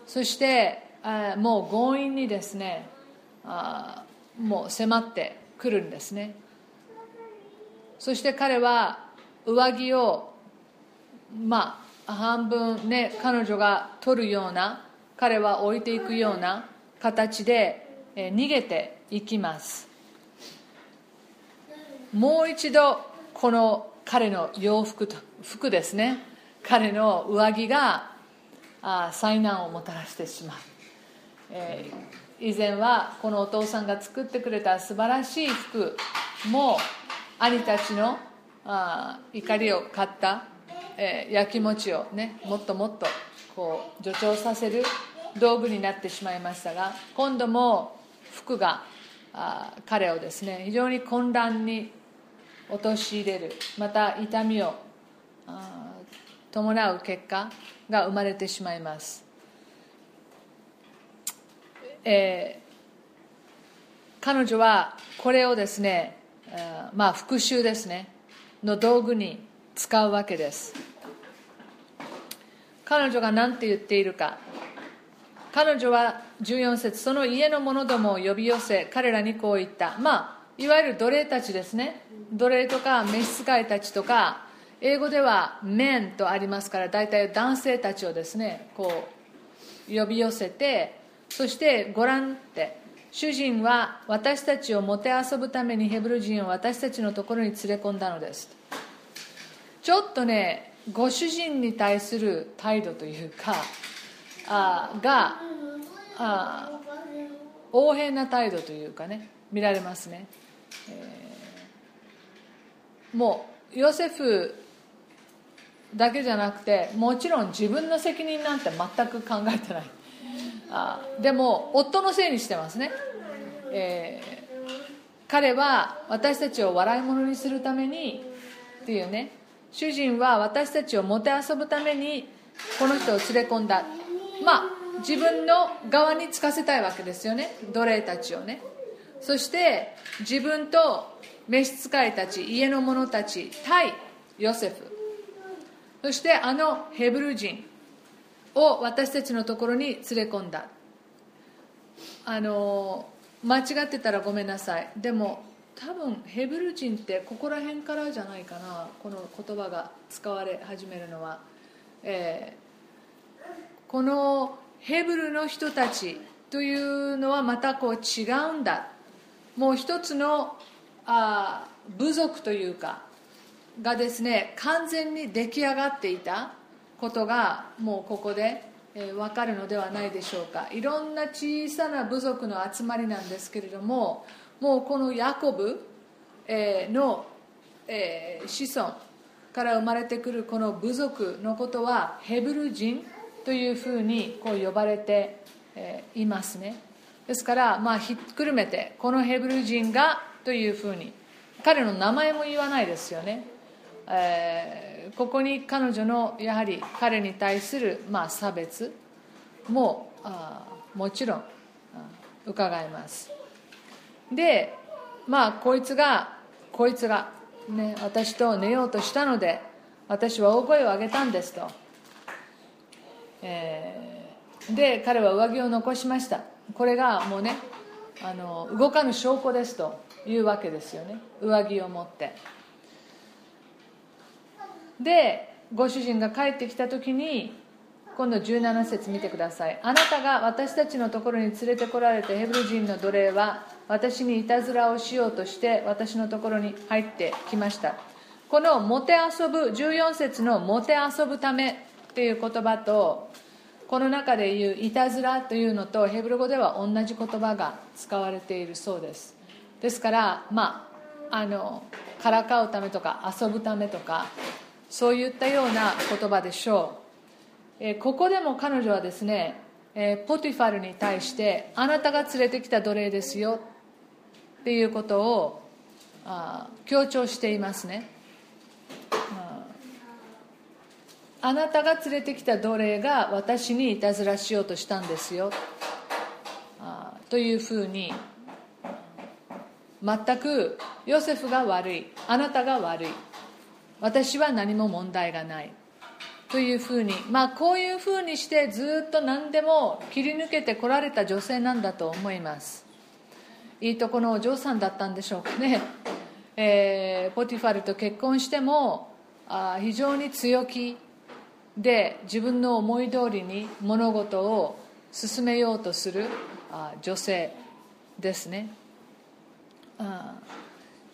そしてあもう強引にですねあもう迫ってくるんですね。そして彼は上着をまあ半分ね彼女が取るような彼は置いていくような形で逃げていきます。もう一度この彼の洋服と服ですね。彼の上着が災難をもたらしてしまう、えー、以前はこのお父さんが作ってくれた素晴らしい服も兄たちのあ怒りを買った、えー、やきもちをねもっともっとこう助長させる道具になってしまいましたが今度も服があ彼をですね非常に混乱に陥れるまた痛みを伴う結果が生まれてしまいます、えー、彼女はこれをですねまあ復讐ですね。の道具に使うわけです。彼女が何て言っているか。彼女は14節その家の者どもを呼び寄せ彼らにこう言った。まあいわゆる奴隷たちですね。奴隷とか召使いたちとか英語では「men」とありますから大体男性たちをですねこう呼び寄せてそしてご覧って主人は私たちをもてあそぶためにヘブル人を私たちのところに連れ込んだのです。ちょっとねご主人に対する態度というかあがあ横柄な態度というかね見られますね、えー、もうヨセフだけじゃなくてもちろん自分の責任なんて全く考えてない。あでも夫のせいにしてますね、えー、彼は私たちを笑い物にするためにっていうね。主人は私たちをもてあそぶためにこの人を連れ込んだ。まあ自分の側につかせたいわけですよね。奴隷たちをね。そして自分と召使いたち家の者たち対ヨセフ。そしてあのヘブル人。を私たちのところに連れ込んだ。あの間違ってたらごめんなさい。でも多分ヘブル人ってここら辺からじゃないかなこの言葉が使われ始めるのは、えー、このヘブルの人たちというのはまたこう違うんだ。もう一つのあ部族というかがですね完全に出来上がっていた。ことがもうここで、えー、分かるのではないでしょうか。いろんな小さな部族の集まりなんですけれどももうこのヤコブ、え、の、え、子孫から生まれてくるこの部族のことはヘブル人というふうにこう呼ばれて、いますね。ですからまあひっくるめてこのヘブル人がというふうに彼の名前も言わないですよね。えー、ここに彼女のやはり彼に対する、まあ、差別もあもちろん伺えます。でまあこいつがこいつが、ね、私と寝ようとしたので私は大声を上げたんですと、えー、で彼は上着を残しました。これがもうねあの動かぬ証拠ですというわけですよね。上着を持って。でご主人が帰ってきた時に今度17節見てください。あなたが私たちのところに連れてこられたヘブル人の奴隷は私にいたずらをしようとして私のところに入ってきました。このもてあそぶ14節のもてあそぶためっていう言葉とこの中で言ういたずらというのとヘブル語では同じ言葉が使われているそうです。ですからまああのからかうためとか遊ぶためとかそういったような言葉でしょう、えー、ここでも彼女はですね、えー、ポティファルに対してあなたが連れてきた奴隷ですよ。っていうことをあ強調していますね。あなたが連れてきた奴隷が私にいたずらしようとしたんですよ。あというふうに全くヨセフが悪い。あなたが悪い。私は何も問題がない。というふうにまあこういうふうにしてずっと何でも切り抜けてこられた女性なんだと思います。いいとこのお嬢さんだったんでしょうかね、えー、ポティファルと結婚してもあ非常に強気で自分の思い通りに物事を進めようとするあ女性ですね。あ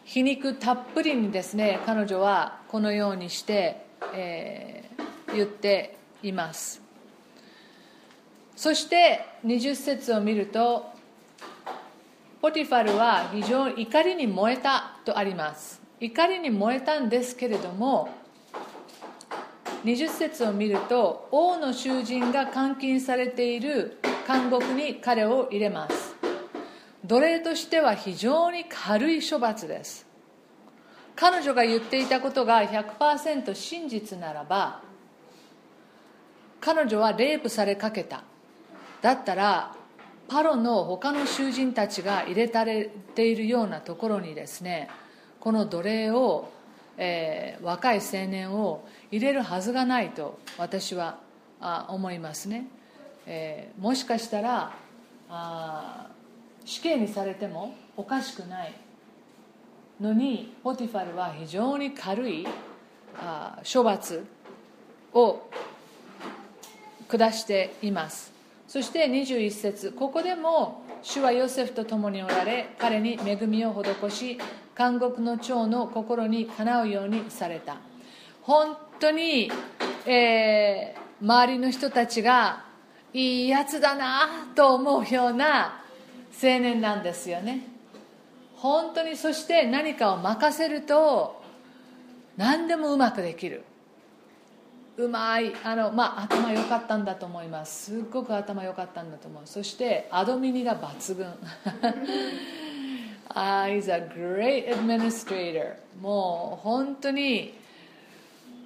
皮肉たっぷりにですね彼女はこのようにして、えー、言っています。そして20節を見るとポティファルは非常に怒りに燃えたとあります。怒りに燃えたんですけれども20節を見ると王の囚人が監禁されている監獄に彼を入れます。奴隷としては非常に軽い処罰です。彼女が言っていたことが100%真実ならば彼女はレイプされかけた。だったらパロの他の囚人たちが入れたれているようなところにですねこの奴隷を、えー、若い青年を入れるはずがないと私はあ思いますね、えー、もしかしたらあ死刑にされてもおかしくない。のにポティファルは非常に軽い処罰を下しています。そして21節ここでも主はヨセフと共におられ彼に恵みを施し監獄の長の心にかなうようにされた。本当に、えー、周りの人たちがいいやつだなと思うような青年なんですよね。本当にそして何かを任せると何でもうまくできる。うまいあの、まあ、頭良かったんだと思います。すっごく頭良かったんだと思う。そしてアドミニが抜群。Uh, he's a great administrator. もう本当に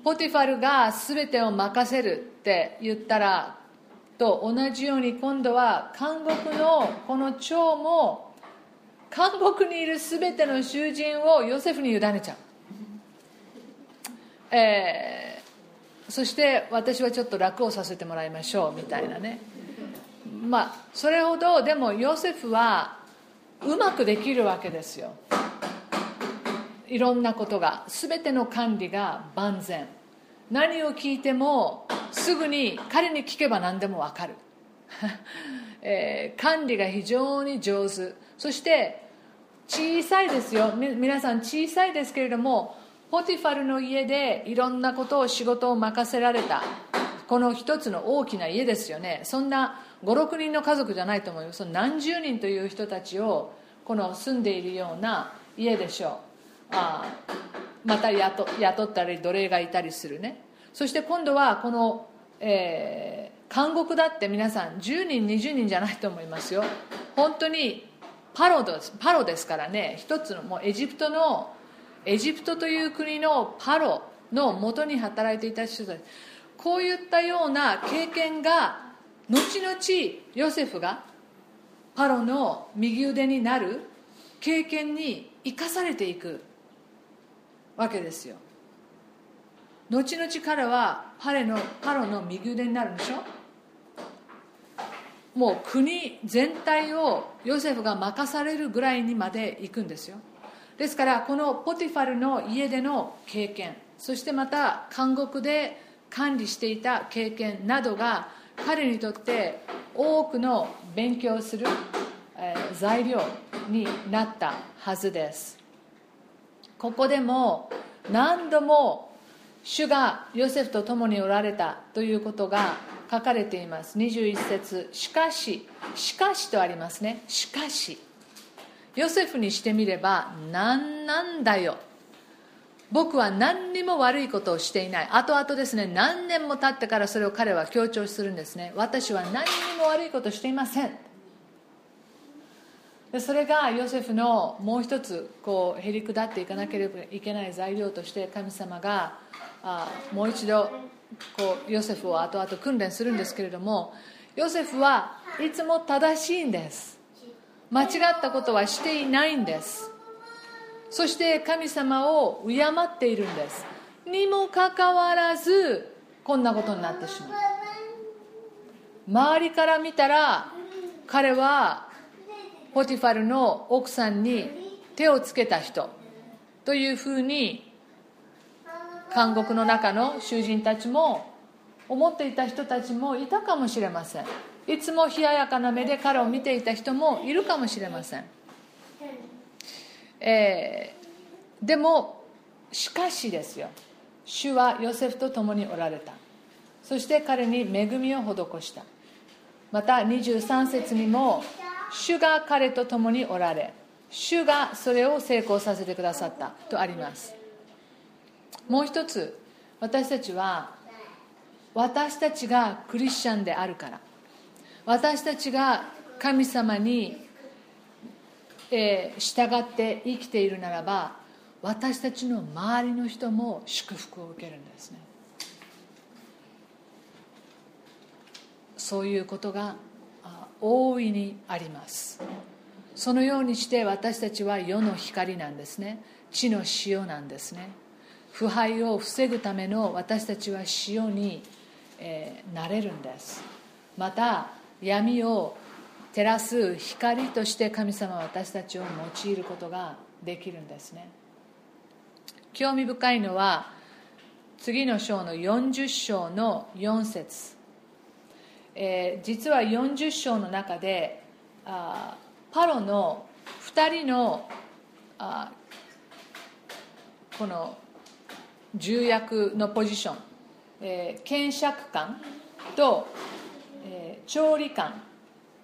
ポティファルが全てを任せるって言ったらと同じように今度は監獄のこの長も監獄にいる全ての囚人をヨセフに委ねちゃう、えーそして私はちょっと楽をさせてもらいましょうみたいなね。まあそれほどでもヨセフはうまくできるわけですよ。いろんなことが。全ての管理が万全。何を聞いてもすぐに彼に聞けば何でも分かる、えー、管理が非常に上手。そして小さいですよ。皆さん小さいですけれどもポティファルの家でいろんなことを仕事を任せられた。この一つの大きな家ですよね。そんな56人の家族じゃないと思います。その何十人という人たちをこの住んでいるような家でしょう。あまた雇雇ったり奴隷がいたりするね。そして今度はこの、えー、監獄だって皆さん10人20人じゃないと思いますよ。本当にパロですパロですからね。一つのもうエジプトのエジプトという国のパロのもとに働いていた人たち。こういったような経験が後々ヨセフがパロの右腕になる経験に生かされていくわけですよ。後々彼はパレのパロの右腕になるんでしょ？もう国全体をヨセフが任されるぐらいにまで行くんですよ。ですからこのポティファルの家での経験そしてまた監獄で管理していた経験などが彼にとって多くの勉強する、材料になったはずです。ここでも何度も主がヨセフと共におられたということが書かれています。21節。しかししかしとありますね。しかし。ヨセフにしてみれば何なんだよ。僕は何にも悪いことをしていない。後々ですね何年も経ってからそれを彼は強調するんですね。私は何にも悪いことをしていません。でそれがヨセフのもう一つこうへり下っていかなければいけない材料として神様があもう一度こうヨセフを後々訓練するんですけれどもヨセフはいつも正しいんです。間違ったことはしていないんです。そして神様を敬っているんです。にもかかわらずこんなことになってしまう。周りから見たら彼はポティファルの奥さんに手をつけた人というふうに監獄の中の囚人たちも思っていた人たちもいたかもしれません。いつも冷ややかな目で彼を見ていた人もいるかもしれません、えー、でもしかしですよ。主はヨセフと共におられた。そして彼に恵みを施した。また23節にも主が彼と共におられ主がそれを成功させてくださったとあります。もう一つ私たちは私たちがクリスチャンであるから。私たちが神様に、えー、従って生きているならば私たちの周りの人も祝福を受けるんですね。そういうことが大いにあります。そのようにして私たちは世の光なんですね。地の塩なんですね。腐敗を防ぐための私たちは塩に、えー、なれるんです。また闇を照らす光として神様は私たちを用いることができるんですね。興味深いのは次の章の40章の4節、えー、実は40章の中であパロの2人のあこの重役のポジション、えー、検釈官と、えー、調理官。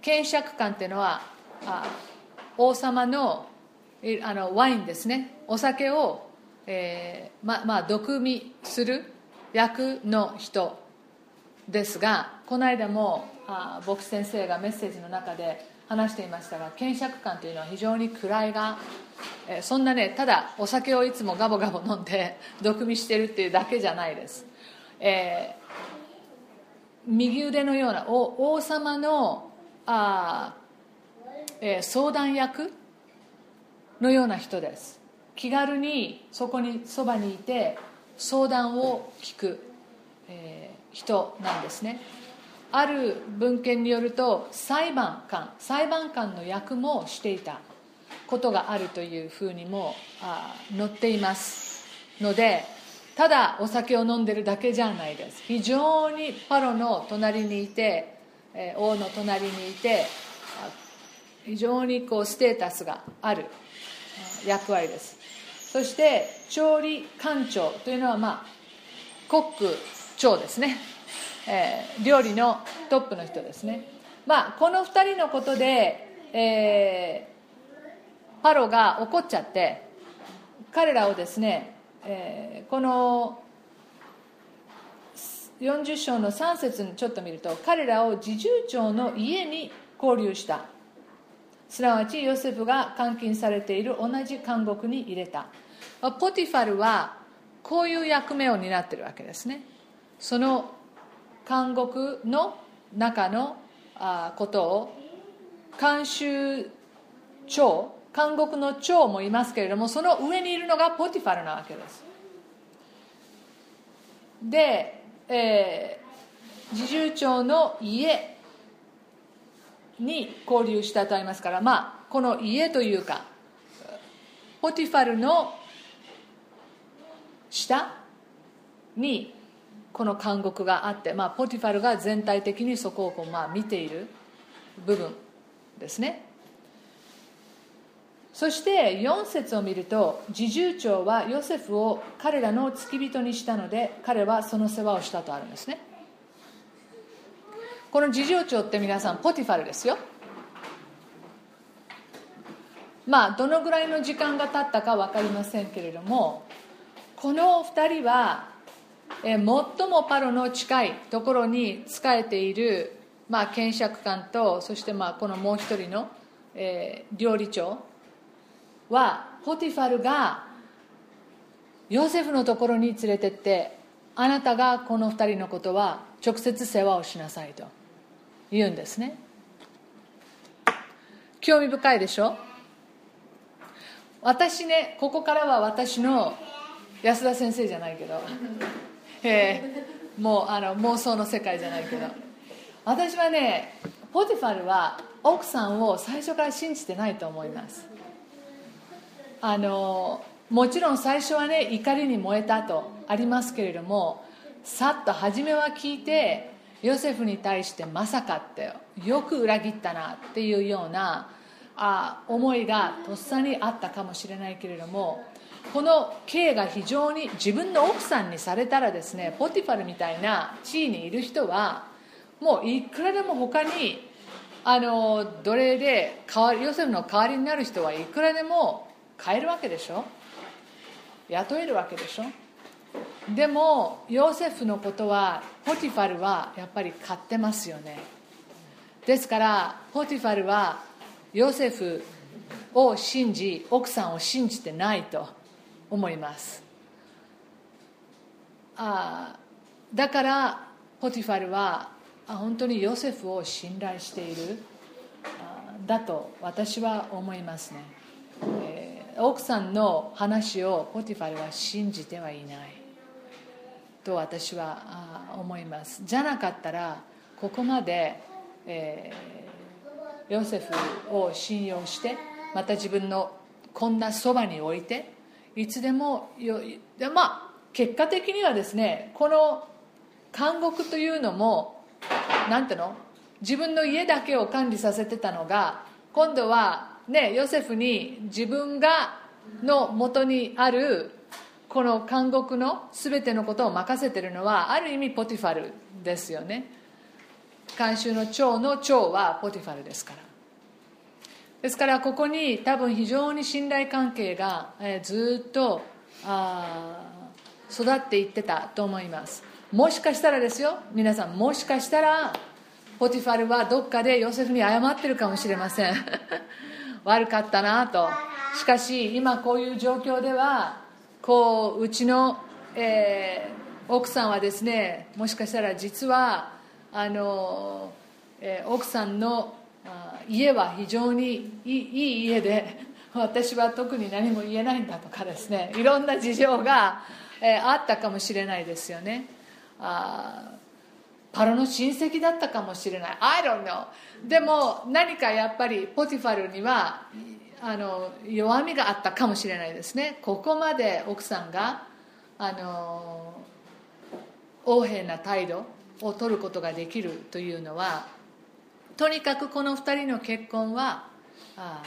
検釈官っていうのはあ王様のあのワインですね。お酒を、えー、ままあ毒味する役の人ですがこの間もあ牧師先生がメッセージの中で話していましたが検釈官というのは非常に位が、え、そんなねただお酒をいつもガボガボ飲んで 毒味してるっていうだけじゃないです、えー、右腕のような王様のあ、えー、相談役のような人です。気軽にそこにそばにいて相談を聞く、えー、人なんですね。ある文献によると裁判官裁判官の役もしていたことがあるというふうにも載っていますのでただお酒を飲んでるだけじゃないです。非常にパロの隣にいて王の隣にいて非常にこうステータスがある役割です。そして調理官長というのはまあコック長ですね、えー、料理のトップの人ですね。まあこの2人のことで、えー、パロが怒っちゃって彼らをですね、えー、この40章の3節にちょっと見ると彼らを侍従長の家に交流した。すなわちヨセフが監禁されている同じ監獄に入れた。ポティファルはこういう役目を担ってるわけですね。その監獄の中のことを監修長監獄の長もいますけれどもその上にいるのがポティファルなわけです。でえー、侍従長の家に交流したとありますからまあこの家というかポティファルの下にこの監獄があって、まあ、ポティファルが全体的にそこをこう、まあ、見ている部分ですね。そして4節を見ると侍従長はヨセフを彼らの付き人にしたので彼はその世話をしたとあるんですね。この侍従長って皆さんポティファルですよ。まあどのぐらいの時間が経ったか分かりませんけれどもこの2人は最もパロの近いところに仕えている、まあ、検釈官とそしてまあこのもう一人の、えー、料理長はポティファルがヨセフのところに連れてってあなたがこの2人のことは直接世話をしなさいと言うんですね。興味深いでしょ？私ねここからは私の安田先生じゃないけど、えー、もうあの妄想の世界じゃないけど。私はねポティファルは奥さんを最初から信じてないと思います。あのもちろん最初はね怒りに燃えたとありますけれどもさっと初めは聞いてヨセフに対してまさかってよく裏切ったなっていうようなあ思いがとっさにあったかもしれないけれどもこの刑が非常に自分の奥さんにされたらですねポティファルみたいな地位にいる人はもういくらでも他にあの奴隷で代わりヨセフの代わりになる人はいくらでも買えるわけでしょ？雇えるわけでしょ？でもヨセフのことはポティファルはやっぱり買ってますよね。ですからポティファルはヨセフを信じ奥さんを信じてないと。思います。あだからポティファルは本当にヨセフを信頼しているだと私は思いますね、えー、奥さんの話をポティファルは信じてはいない。と私は思います。じゃなかったらここまで、えー、ヨセフを信用してまた自分のこんなそばに置いていつでもよでまあ結果的にはですねこの監獄というのも何ていうの？自分の家だけを管理させてたのが今度はねヨセフに自分がのもとにあるこの監獄の全てのことを任せてるのはある意味ポティファルですよね。監修の長の長はポティファルですから。ですからここに多分非常に信頼関係が、えずっとあ育っていってたと思います。もしかしたらですよ皆さんもしかしたらポティファルはどっかでヨセフに謝ってるかもしれません。悪かったなと。しかし今こういう状況ではこううちの、えー、奥さんはですねもしかしたら実はあの、えー、奥さんの家は非常にいい家で私は特に何も言えないんだとかですねいろんな事情が、えー、あったかもしれないですよね。あパロの親戚だったかもしれない。I don't know でも何かやっぱりポティファルにはあの弱みがあったかもしれないですね。ここまで奥さんがあの横柄な態度を取ることができるというのはとにかくこの2人の結婚はあ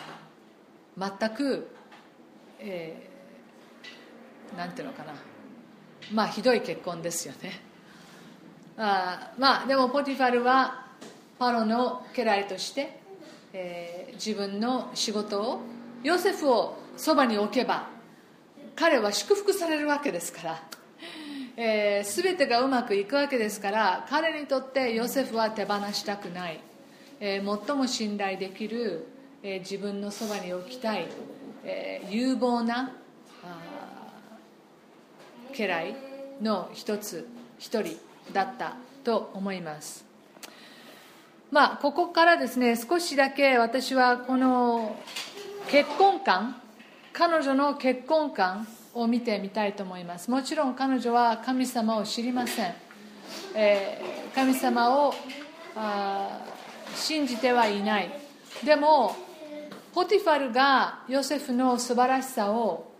全く、えー、なんていうのかな。まあひどい結婚ですよね。あまあでもポティファルはパロの家来として、えー、自分の仕事をヨセフをそばに置けば彼は祝福されるわけですから、えー、全てがうまくいくわけですから彼にとってヨセフは手放したくない、えー、最も信頼できる、えー、自分のそばに置きたい、えー、有望な家来の一つ一人だったと思います。まあここからですね少しだけ私はこの結婚観彼女の結婚観を見てみたいと思います。もちろん彼女は神様を知りません、えー、神様を信じてはいない。でもポティファルがヨセフの素晴らしさを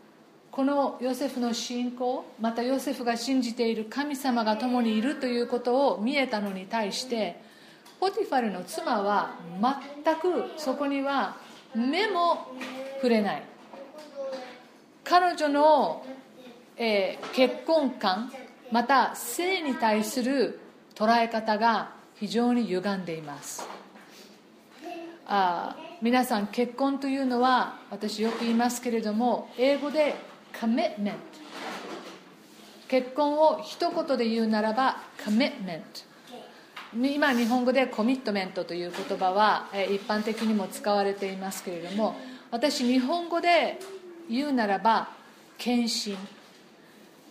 このヨセフの信仰またヨセフが信じている神様が共にいるということを見えたのに対してポティファルの妻は全くそこには目も触れない。彼女の、えー、結婚観また性に対する捉え方が非常に歪んでいます。あ皆さん結婚というのは私よく言いますけれども英語で commitment 結婚を一言で言うならば commitment 今日本語でコミットメントという言葉は一般的にも使われていますけれども私日本語で言うならば献身。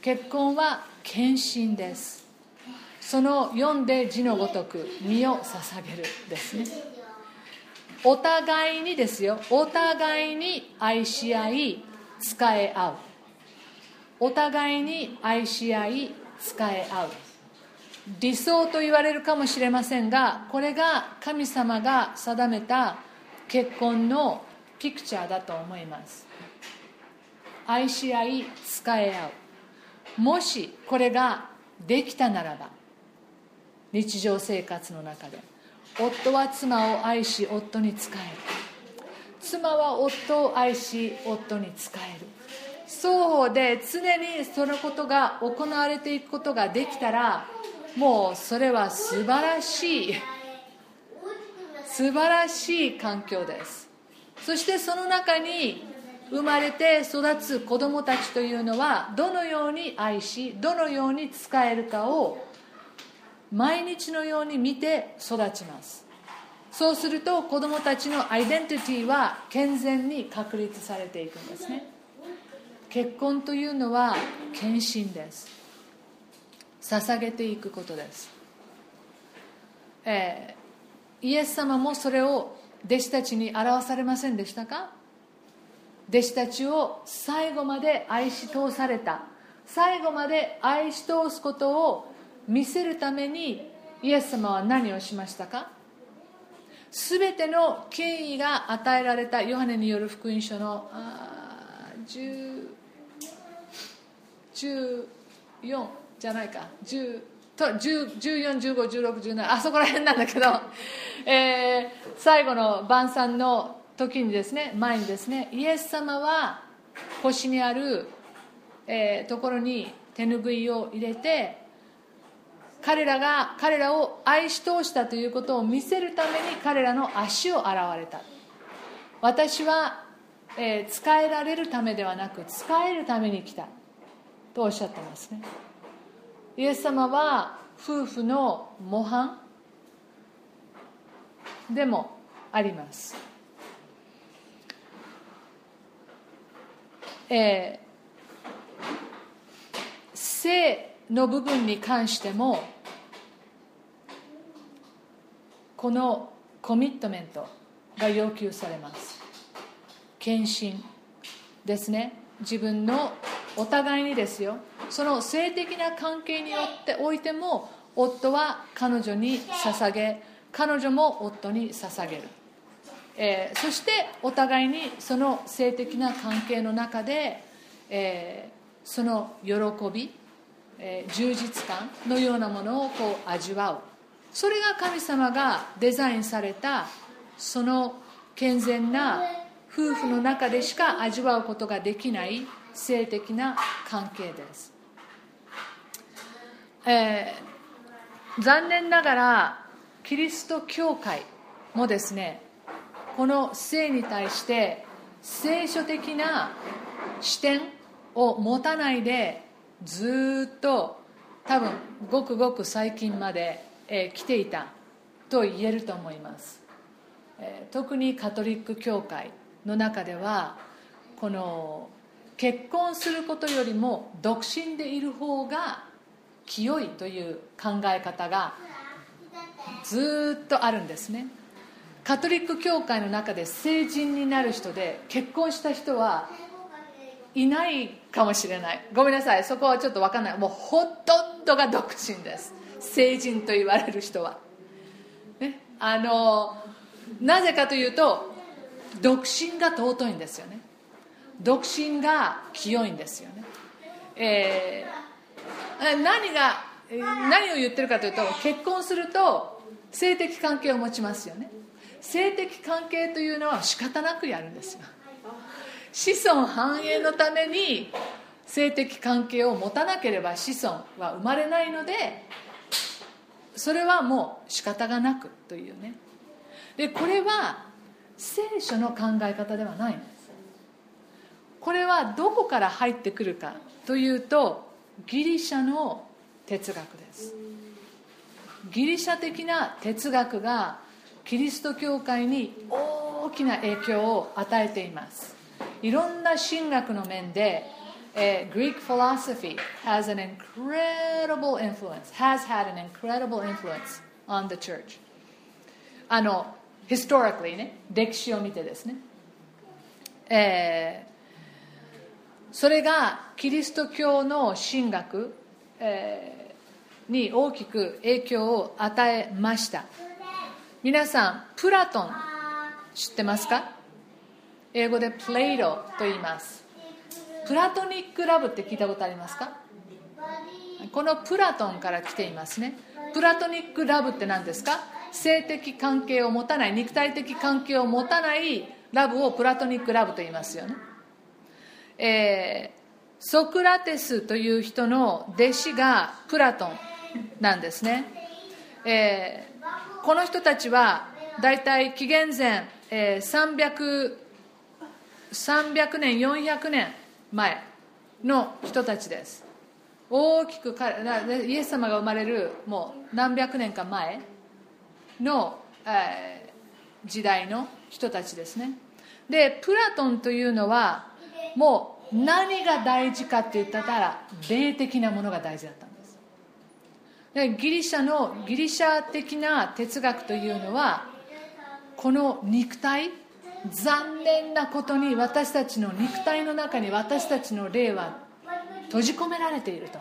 結婚は献身です。その読んで字のごとく身を捧げるですね。お互いにですよ。お互いに愛し合い使え合う。お互いに愛し合い使え合う。理想と言われるかもしれませんがこれが神様が定めた結婚のピクチャーだと思います。愛し合い使え合う。もしこれができたならば日常生活の中で。夫は妻を愛し夫に仕える。妻は夫を愛し夫に仕える。双方で常にそのことが行われていくことができたらもうそれは素晴らしい素晴らしい環境です。そしてその中に生まれて育つ子供たちというのはどのように愛しどのように使えるかを毎日のように見て育ちます。そうすると子供たちのアイデンティティは健全に確立されていくんですね。結婚というのは献身です。捧げていくことです、えー、イエス様もそれを弟子たちに表されませんでしたか？弟子たちを最後まで愛し通された。最後まで愛し通すことを見せるためにイエス様は何をしましたか？全ての権威が与えられたヨハネによる福音書の14じゃないか。14151617あそこら辺なんだけど、えー、最後の晩餐の時にですね前にですねイエス様は腰にある、えー、ところに手ぬぐいを入れて彼らが彼らを愛し通したということを見せるために彼らの足を洗われた。私は、えー、使えられるためではなく使えるために来た。とおっしゃってますね。イエス様は夫婦の模範でもあります。えー、性の部分に関してもこのコミットメントが要求されます。献身ですね。自分のお互いにですよ。その性的な関係によっておいても夫は彼女に捧げ彼女も夫に捧げる、えー、そしてお互いにその性的な関係の中で、えー、その喜び、えー、充実感のようなものをこう味わう。それが神様がデザインされたその健全な夫婦の中でしか味わうことができない性的な関係です、えー、残念ながらキリスト教会もですねこの性に対して聖書的な視点を持たないでずっと多分ごくごく最近まで、えー、来ていたと言えると思います、えー、特にカトリック教会の中ではこの結婚することよりも独身でいる方が清いという考え方がずっとあるんですね。カトリック教会の中で成人になる人で結婚した人はいないかもしれない。ごめんなさい。そこはちょっと分かんない。もうほとんどが独身です。成人と言われる人は、ね、あのなぜかというと独身が尊いんですよね。独身が清いんですよね、えー、何が何を言ってるかというと結婚すると性的関係を持ちますよね。性的関係というのは仕方なくやるんですよ。子孫繁栄のために性的関係を持たなければ子孫は生まれないのでそれはもう仕方がなくというね。でこれは聖書の考え方ではないんですこれはどこから入ってくるかというとギリシャの哲学です。ギリシャ的な哲学がキリスト教会に大きな影響を与えています。いろんな神学の面で、えー、Greek philosophy has an incredible influence has had an incredible influence on the church あの historically ね歴史を見てですね、えーそれがキリスト教の神学、えー、に大きく影響を与えました皆さんプラトン知ってますか英語でプレイドと言います。プラトニックラブって聞いたことありますか？このプラトンから来ていますね。プラトニックラブって何ですか？性的関係を持たない肉体的関係を持たないラブをプラトニックラブと言いますよね。えー、ソクラテスという人の弟子がプラトンなんですね、えー、この人たちは大体紀元前、えー、300, 300年400年前の人たちです。大きくイエス様が生まれるもう何百年か前の、えー、時代の人たちですね。でプラトンというのはも何が大事かって言ったら霊的なものが大事だったんです。でギリシャのギリシャ的な哲学というのはこの肉体残念なことに私たちの肉体の中に私たちの霊は閉じ込められていると。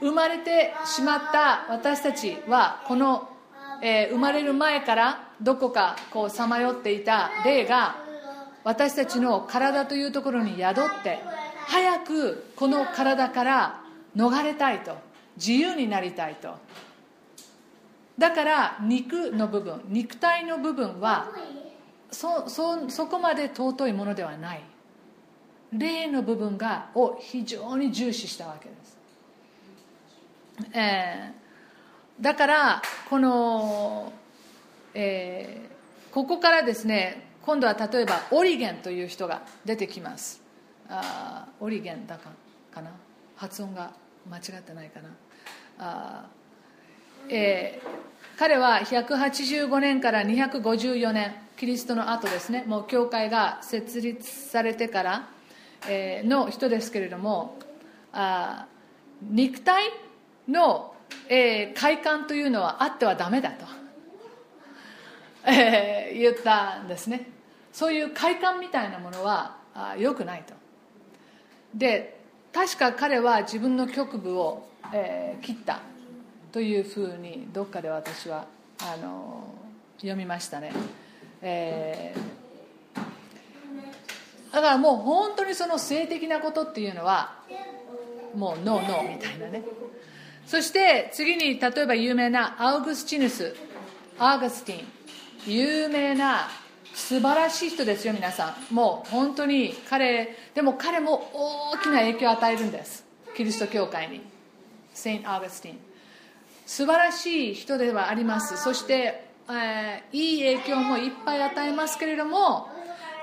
生まれてしまった私たちはこの、えー、生まれる前からどこかこうさまよっていた霊が私たちの体というところに宿って早くこの体から逃れたいと。自由になりたいと。だから肉の部分肉体の部分はそそそこまで尊いものではない。霊の部分がを非常に重視したわけです、えー、だからこの、えー、ここからですね今度は例えばオリゲンという人が出てきます。あオリゲンだかかな？発音が間違ってないかな。あ、えー、彼は185年から254年キリストの後ですね。もう教会が設立されてから、の人ですけれどもあ肉体の、えー、快感というのはあってはダメだと、えー、言ったんですね。そういう快感みたいなものはあ良くないと。で確か彼は自分の局部を、えー、切った。というふうにどっかで私はあの読みましたね。えー、だからもう本当にその性的なことっていうのはもうノーノーみたいなね。そして次に例えば有名なアウグスチヌスアーガスティン。有名な素晴らしい人ですよ皆さん。もう本当に彼でも彼も大きな影響を与えるんです。キリスト教会に。セイン・アーガスティン素晴らしい人ではあります。そしてえー、いい影響もいっぱい与えますけれども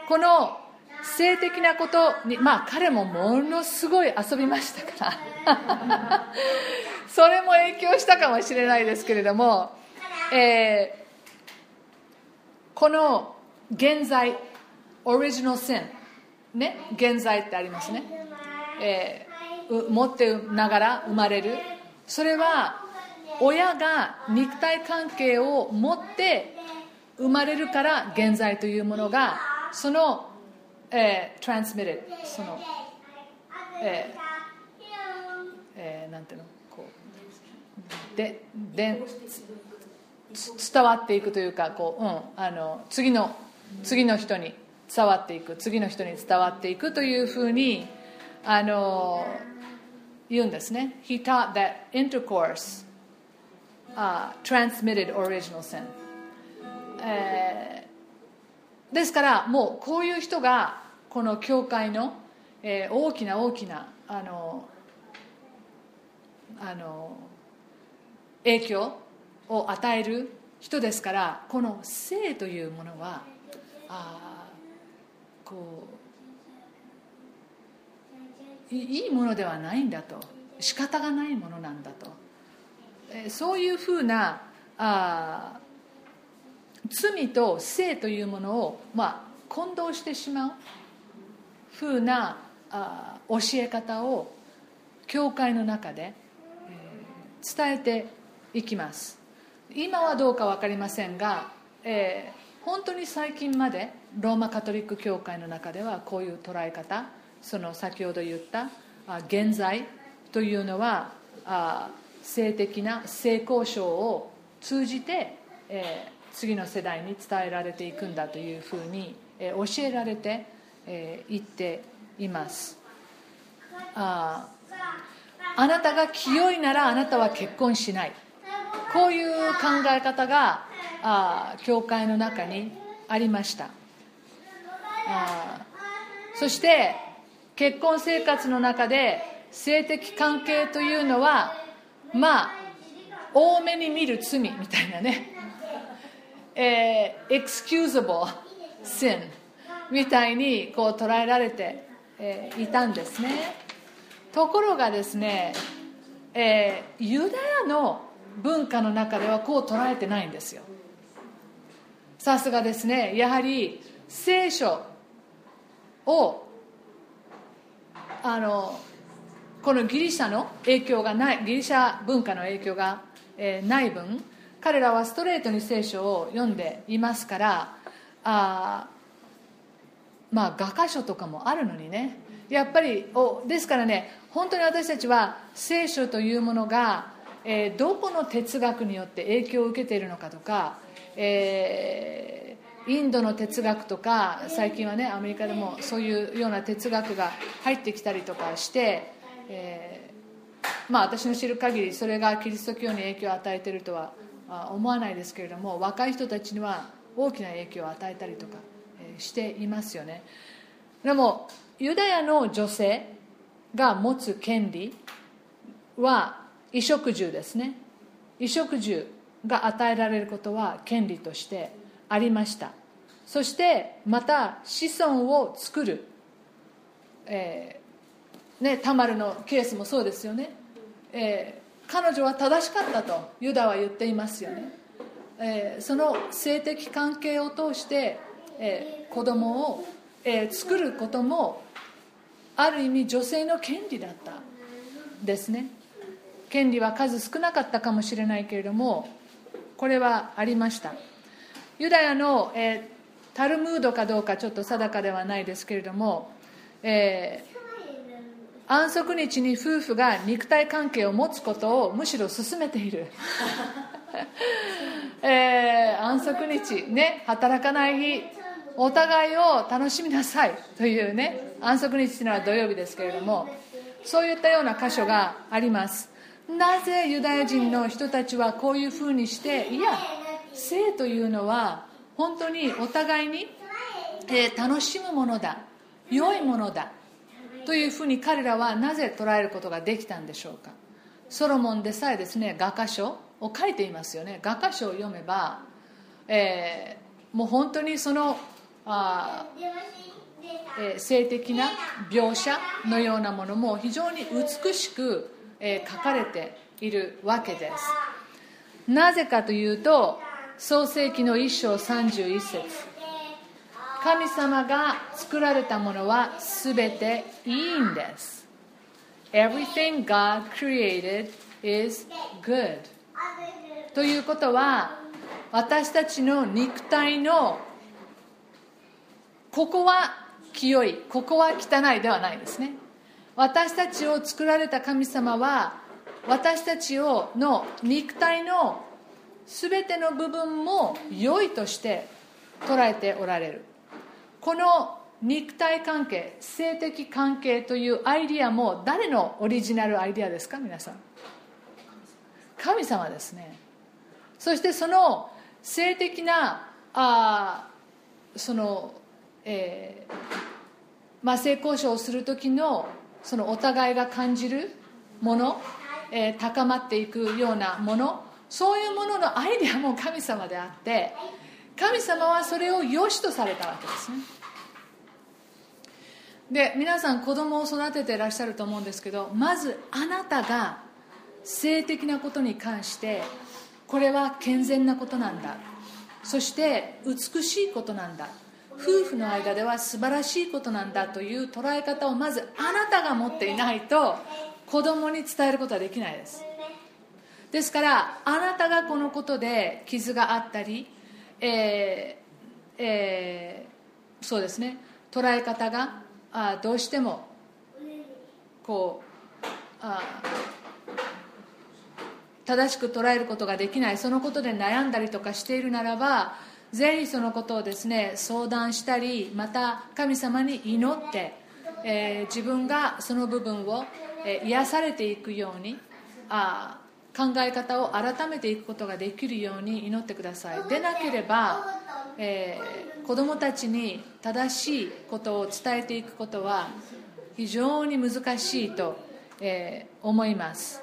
この性的なことにまあ彼もものすごい遊びましたから。それも影響したかもしれないですけれども、えー、この現在オリジナルシンね現在ってありますね、えー、持ってながら生まれる。それは親が肉体関係を持って生まれるから現在というものがその、えー、transmitted その、えーえー、なんていうの？こうでで伝わっていくというかこう、うん、あの次の次の人に伝わっていく次の人に伝わっていくというふうにあの言うんですね。He taught that intercourse uh, transmitted original sin、えー、ですからもうこういう人がこの教会の、えー、大きな大きなあのあの影響を与える人ですからこの性というものはあこういいものではないんだと。仕方がないものなんだと。そういうふうなあ罪と性というものを、まあ、混同してしまうふうなあ教え方を教会の中で、えー、伝えていきます。今はどうか分かりませんが、えー、本当に最近までローマカトリック教会の中ではこういう捉え方その先ほど言ったあ現在というのはあ性的な性交渉を通じて、えー、次の世代に伝えられていくんだというふうに、えー、教えられてい、えー、っています。ああなたが清いならあなたは結婚しない。こういう考え方があ教会の中にありました。あそして結婚生活の中で性的関係というのはまあ多めに見る罪みたいなね。えー、excusable sin みたいにこう捉えられて、えー、いたんですね。ところがですね、えー、ユダヤの文化の中ではこう捉えてないんですよ。さすがですねやはり聖書をあのこのギリシャの影響がないギリシャ文化の影響が、え、ない分彼らはストレートに聖書を読んでいますからあまあ画家書とかもあるのにね。やっぱりおですからね本当に私たちは聖書というものが、えー、どこの哲学によって影響を受けているのかとか、えー、インドの哲学とか最近はねアメリカでもそういうような哲学が入ってきたりとかして、えー、まあ私の知る限りそれがキリスト教に影響を与えているとは思わないですけれども若い人たちには大きな影響を与えたりとかしていますよね。でもユダヤの女性が持つ権利は衣食住ですね。衣食住が与えられることは権利としてありました。そしてまた子孫を作る、え、ね、タマルのケースもそうですよね、えー、彼女は正しかったとユダは言っていますよね、えー、その性的関係を通して、えー、子供を、え作ることもある意味女性の権利だったですね。権利は数少なかったかもしれないけれどもこれはありました。ユダヤの、えー、タルムードかどうかちょっと定かではないですけれども、えー、安息日に夫婦が肉体関係を持つことをむしろ勧めている。えー、安息日ね働かない日お互いを楽しみなさいというね安息日というのは土曜日ですけれどもそういったような箇所があります。なぜユダヤ人の人たちはこういうふうにしていや性というのは本当にお互いに、えー、楽しむものだ良いものだというふうに彼らはなぜ捉えることができたんでしょうか？ソロモンでさえですね画家書を書いていますよね。画家書を読めば、えー、もう本当にそのあ、えー、性的な描写のようなものも非常に美しく、えー、書かれているわけです。なぜかというと創世紀の一章31節。神様が作られたものは全ていいんです。Everything God created is good. ということは私たちの肉体のここは清いここは汚いではないですね。私たちを作られた神様は私たちをの肉体の全ての部分も良いとして捉えておられる。この肉体関係性的関係というアイディアも誰のオリジナルアイディアですか皆さん？神様ですね。そしてその性的なあそのえーまあ、性交渉をする時のそのお互いが感じるもの、えー、高まっていくようなものそういうもののアイデアも神様であって神様はそれを良しとされたわけですね。で皆さん子供を育ててらっしゃると思うんですけどまずあなたが性的なことに関してこれは健全なことなんだ。そして美しいことなんだ。夫婦の間では素晴らしいことなんだ。という捉え方をまずあなたが持っていないと子供に伝えることはできないです。ですからあなたがこのことで傷があったり、えーえー、そうですね。捉え方があどうしてもこうあ正しく捉えることができない。そのことで悩んだりとかしているならばぜひそのことをですね相談したりまた神様に祈って、えー、自分がその部分を、えー、癒されていくようにあ考え方を改めていくことができるように祈ってください。でなければ、えー、子供たちに正しいことを伝えていくことは非常に難しいと、えー、思います。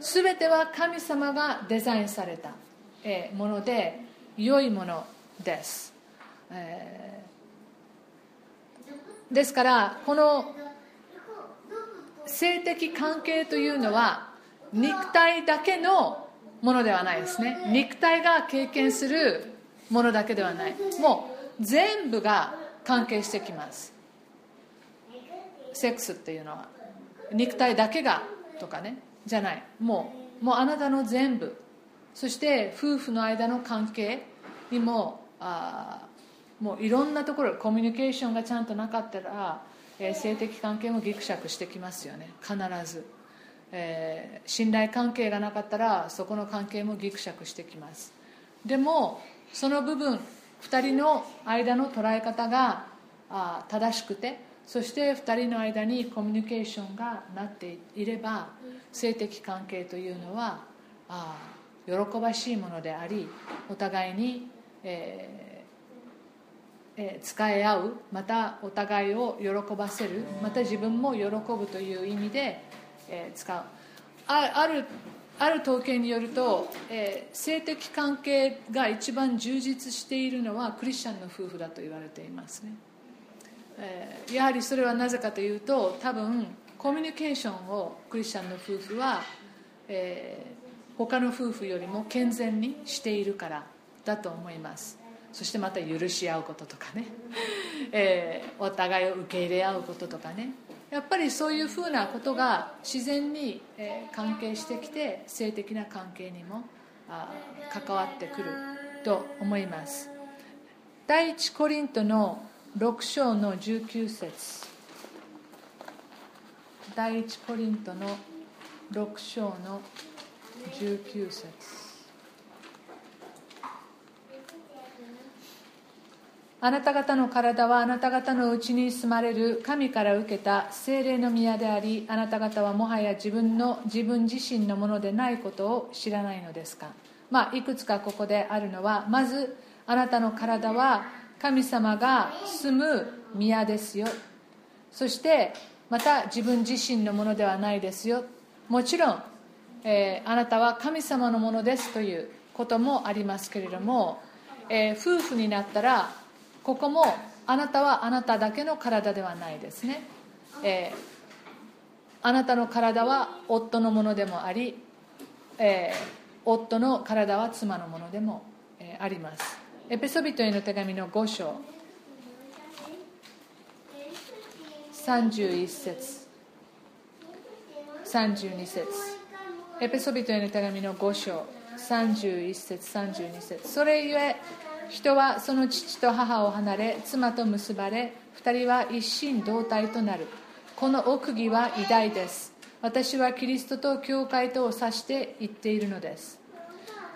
全ては神様がデザインされた、えー、もので良いものです、えー、ですからこの性的関係というのは肉体だけのものではないですね。肉体が経験するものだけではない。もう全部が関係してきます。セックスっていうのは。肉体だけがとかね。じゃない。もうもうあなたの全部。そして夫婦の間の関係にもあもういろんなところコミュニケーションがちゃんとなかったら、えー、性的関係もぎくしゃくしてきますよね。必ず、えー、信頼関係がなかったらそこの関係もぎくしゃくしてきます。でもその部分2人の間の捉え方があ正しくてそして2人の間にコミュニケーションがなっていれば性的関係というのはあ喜ばしいものでありお互いに、えーえー、使い合うまたお互いを喜ばせるまた自分も喜ぶという意味で、えー、使う。ああるある統計によると、えー、性的関係が一番充実しているのはクリスチャンの夫婦だと言われていますね、えー、やはりそれはなぜかというと多分コミュニケーションをクリスチャンの夫婦は、えー、他の夫婦よりも健全にしているからだと思います。そしてまた許し合うこととかね、えー、お互いを受け入れ合うこととかね。やっぱりそういうふうなことが自然に関係してきて性的な関係にも関わってくると思います。第一コリントの6章の19節。第一コリントの6章の19節。あなた方の体はあなた方のうちに住まれる神から受けた精霊の宮でありあなた方はもはや自分の自分自身のものでないことを知らないのですか、まあ、いくつかここであるのはまずあなたの体は神様が住む宮ですよ。そしてまた自分自身のものではないですよ。もちろん、えー、あなたは神様のものですということもありますけれども、えー、夫婦になったらここもあなたはあなただけの体ではないですね、えー、あなたの体は夫のものでもあり、えー、夫の体は妻のものでも、えー、あります。エペソビトへの手紙の5章。31節。32節。エペソビトへの手紙の5章。31節32節。それゆえ人はその父と母を離れ妻と結ばれ2人は一心同体となる。この奥義は偉大です。私はキリストと教会とを指して言っているのです。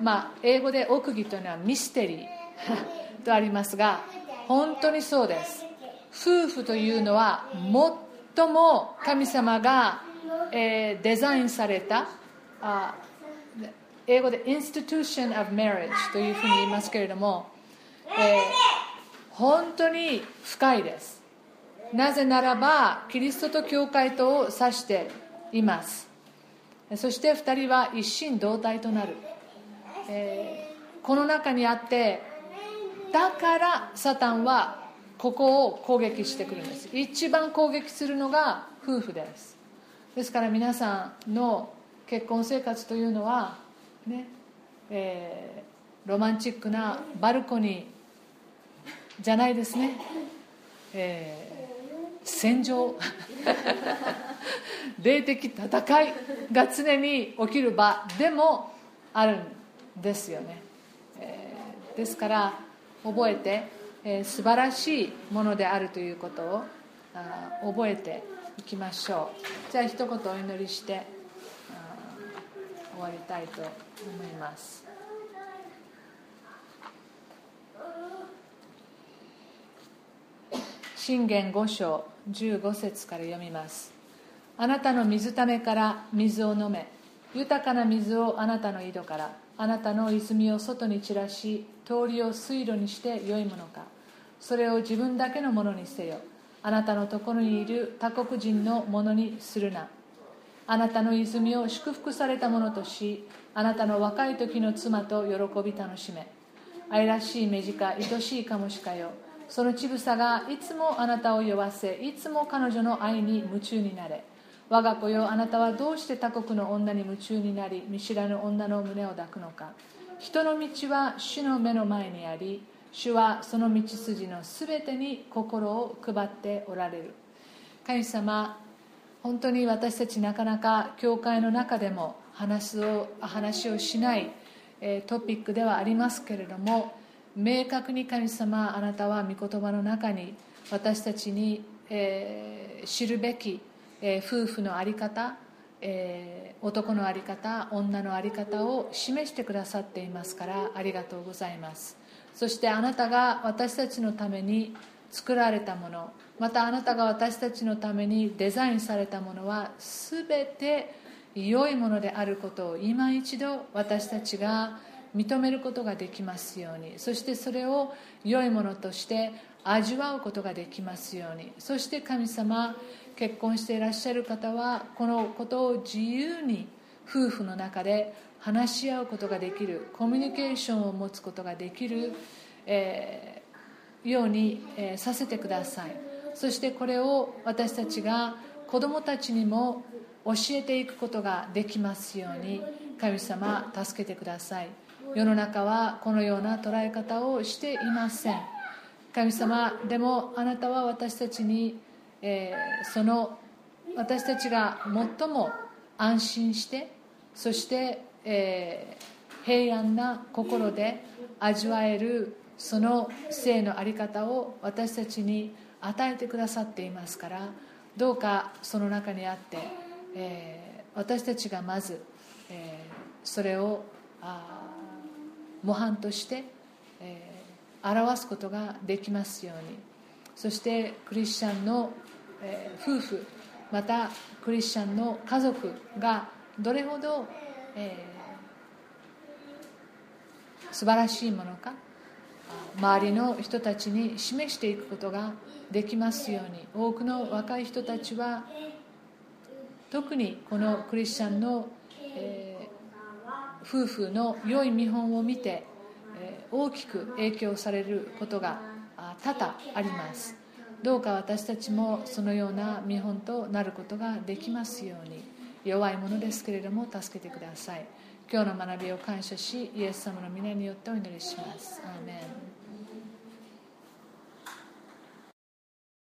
まあ英語で奥義というのはミステリー とありますが本当にそうです。夫婦というのは最も神様が、えー、デザインされたあ英語で Institution of Marriage というふうに言いますけれどもえー、本当に深いです。なぜならばキリストと教会とを指しています。そして2人は一心同体となる、えー、この中にあってだからサタンはここを攻撃してくるんです。一番攻撃するのが夫婦です。ですから皆さんの結婚生活というのはね、えー、ロマンチックなバルコニーじゃないですね、えー、戦場。霊的戦いが常に起きる場でもあるんですよね、えー、ですから覚えて、えー、素晴らしいものであるということをあ覚えていきましょう。じゃあ一言お祈りして終わりたいと思います。信玄5章15節から読みます。あなたの水ためから水を飲め。豊かな水をあなたの井戸から。あなたの泉を外に散らし通りを水路にしてよいものか。それを自分だけのものにせよ。あなたのところにいる他国人のものにするな。あなたの泉を祝福されたものとしあなたの若い時の妻と喜び楽しめ。愛らしい目近愛しいかもしかよ。その乳房がいつもあなたを酔わせいつも彼女の愛に夢中になれ。我が子よあなたはどうして他国の女に夢中になり見知らぬ女の胸を抱くのか。人の道は主の目の前にあり主はその道筋のすべてに心を配っておられる。神様本当に私たちなかなか教会の中でも話を話をしないトピックではありますけれども明確に神様あなたは御言葉の中に私たちに、えー、知るべき、えー、夫婦の在り方、えー、男の在り方女の在り方を示してくださっていますからありがとうございます。そしてあなたが私たちのために作られたものまたあなたが私たちのためにデザインされたものは全て良いものであることを今一度私たちが認めることができますように。そしてそれを良いものとして味わうことができますように。そして神様結婚していらっしゃる方はこのことを自由に夫婦の中で話し合うことができるコミュニケーションを持つことができる、えー、ように、えー、させてください。そしてこれを私たちが子供たちにも教えていくことができますように神様助けてください。世の中はこのような捉え方をしていません。神様でもあなたは私たちに、えー、その私たちが最も安心してそして、えー、平安な心で味わえるその性の在り方を私たちに与えてくださっていますからどうかその中にあって、えー、私たちがまず、えー、それを模範として、えー、表すことができますように。そしてクリスチャンの、えー、夫婦またクリスチャンの家族がどれほど、えー、素晴らしいものか周りの人たちに示していくことができますように。多くの若い人たちは特にこのクリスチャンの、えー、夫婦の良い見本を見て、大きく影響されることが多々あります。どうか私たちもそのような見本となることができますように弱いものですけれども助けてください。今日の学びを感謝しイエス様の皆によってお祈りします。アーメン。